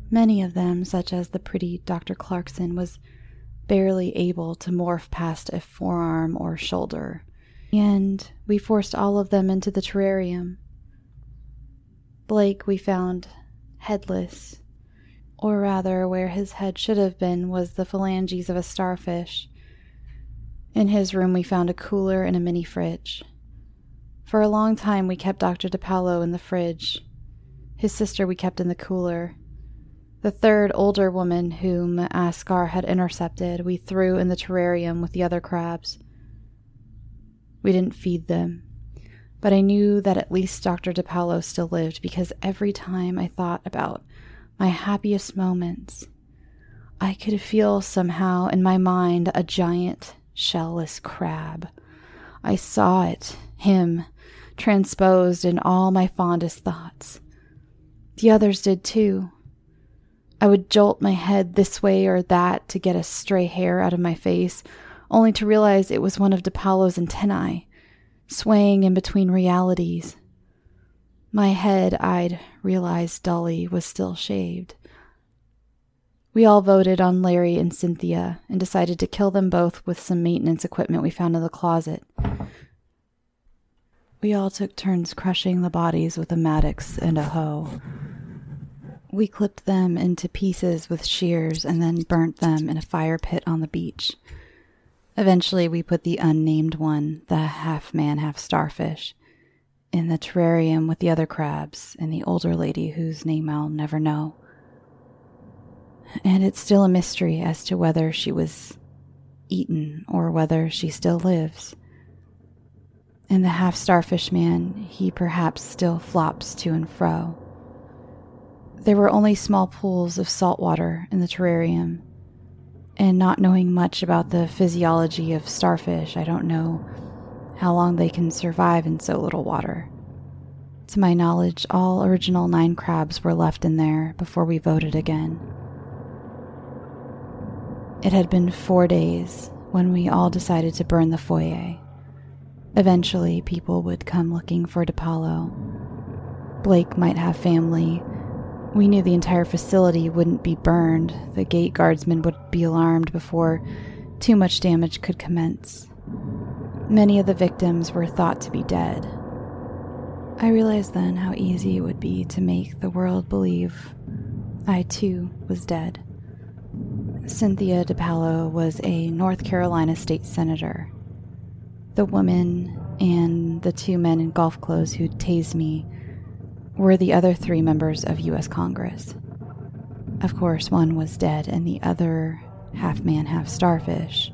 Speaker 1: Many of them, such as the pretty Dr. Clarkson, was barely able to morph past a forearm or shoulder and we forced all of them into the terrarium. Blake we found headless, or rather, where his head should have been was the phalanges of a starfish. In his room, we found a cooler and a mini fridge. For a long time, we kept Dr. DiPaolo in the fridge. His sister we kept in the cooler. The third older woman, whom Askar had intercepted, we threw in the terrarium with the other crabs. We didn't feed them. But I knew that at least Dr. DiPaolo still lived because every time I thought about my happiest moments, I could feel somehow in my mind a giant shellless crab. I saw it, him, transposed in all my fondest thoughts. The others did too. I would jolt my head this way or that to get a stray hair out of my face, only to realize it was one of DiPaolo's antennae, swaying in between realities. My head, I'd realized dully, was still shaved. We all voted on Larry and Cynthia and decided to kill them both with some maintenance equipment we found in the closet. We all took turns crushing the bodies with a mattox and a hoe. We clipped them into pieces with shears and then burnt them in a fire pit on the beach. Eventually, we put the unnamed one, the half man, half starfish, in the terrarium with the other crabs and the older lady whose name I'll never know. And it's still a mystery as to whether she was eaten or whether she still lives. And the half starfish man, he perhaps still flops to and fro. There were only small pools of salt water in the terrarium and not knowing much about the physiology of starfish, I don't know how long they can survive in so little water. To my knowledge, all original nine crabs were left in there before we voted again. It had been four days when we all decided to burn the foyer. Eventually, people would come looking for DiPaolo. Blake might have family, we knew the entire facility wouldn't be burned. The gate guardsmen would be alarmed before too much damage could commence. Many of the victims were thought to be dead. I realized then how easy it would be to make the world believe I too was dead. Cynthia DiPaolo was a North Carolina state senator. The woman and the two men in golf clothes who tased me were the other three members of U.S. Congress. Of course, one was dead and the other half man, half starfish.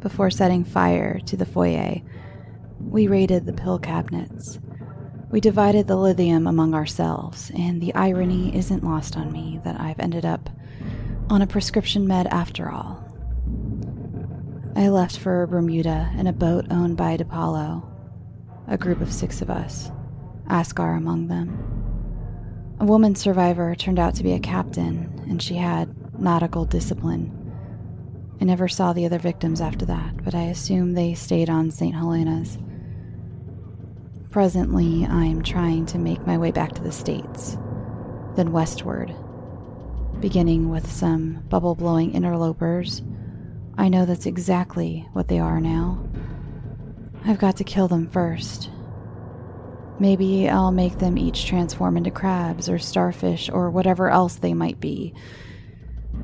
Speaker 1: Before setting fire to the foyer, we raided the pill cabinets. We divided the lithium among ourselves, and the irony isn't lost on me that I've ended up on a prescription med after all. I left for Bermuda in a boat owned by DiPaolo, a group of six of us. Askar among them. A woman survivor turned out to be a captain, and she had nautical discipline. I never saw the other victims after that, but I assume they stayed on St. Helena's. Presently, I am trying to make my way back to the States, then westward. Beginning with some bubble blowing interlopers, I know that's exactly what they are now. I've got to kill them first, Maybe I'll make them each transform into crabs or starfish or whatever else they might be.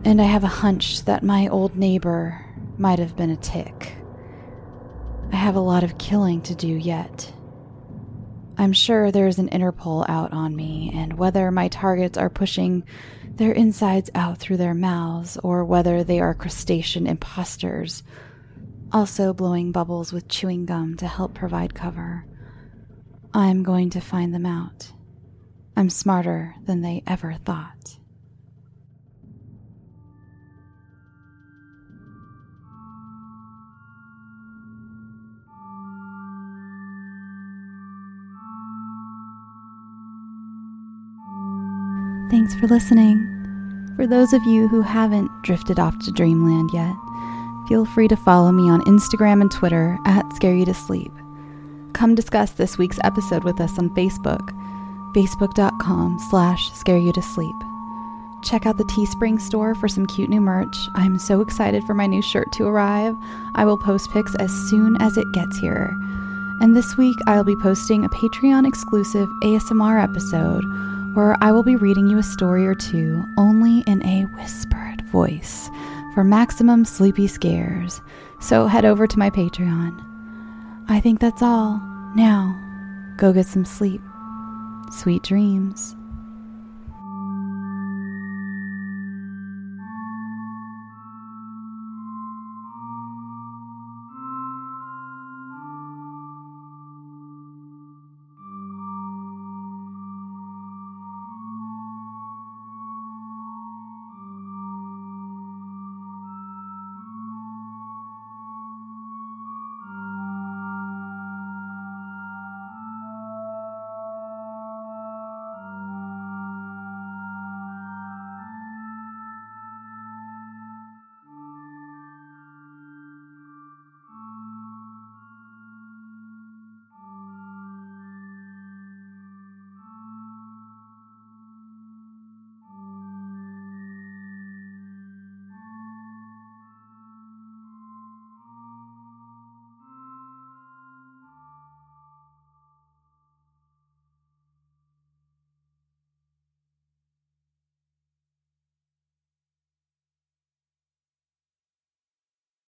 Speaker 1: And I have a hunch that my old neighbor might have been a tick. I have a lot of killing to do yet. I'm sure there's an Interpol out on me, and whether my targets are pushing their insides out through their mouths or whether they are crustacean imposters, also blowing bubbles with chewing gum to help provide cover. I'm going to find them out. I'm smarter than they ever thought. Thanks for listening. For those of you who haven't drifted off to dreamland yet, feel free to follow me on Instagram and Twitter at Scare You to Sleep. Come discuss this week's episode with us on Facebook, facebook.com slash scare you to sleep. Check out the Teespring store for some cute new merch. I'm so excited for my new shirt to arrive. I will post pics as soon as it gets here. And this week, I'll be posting a Patreon exclusive ASMR episode where I will be reading you a story or two only in a whispered voice for maximum sleepy scares. So head over to my Patreon. I think that's all. Now, go get some sleep. Sweet dreams.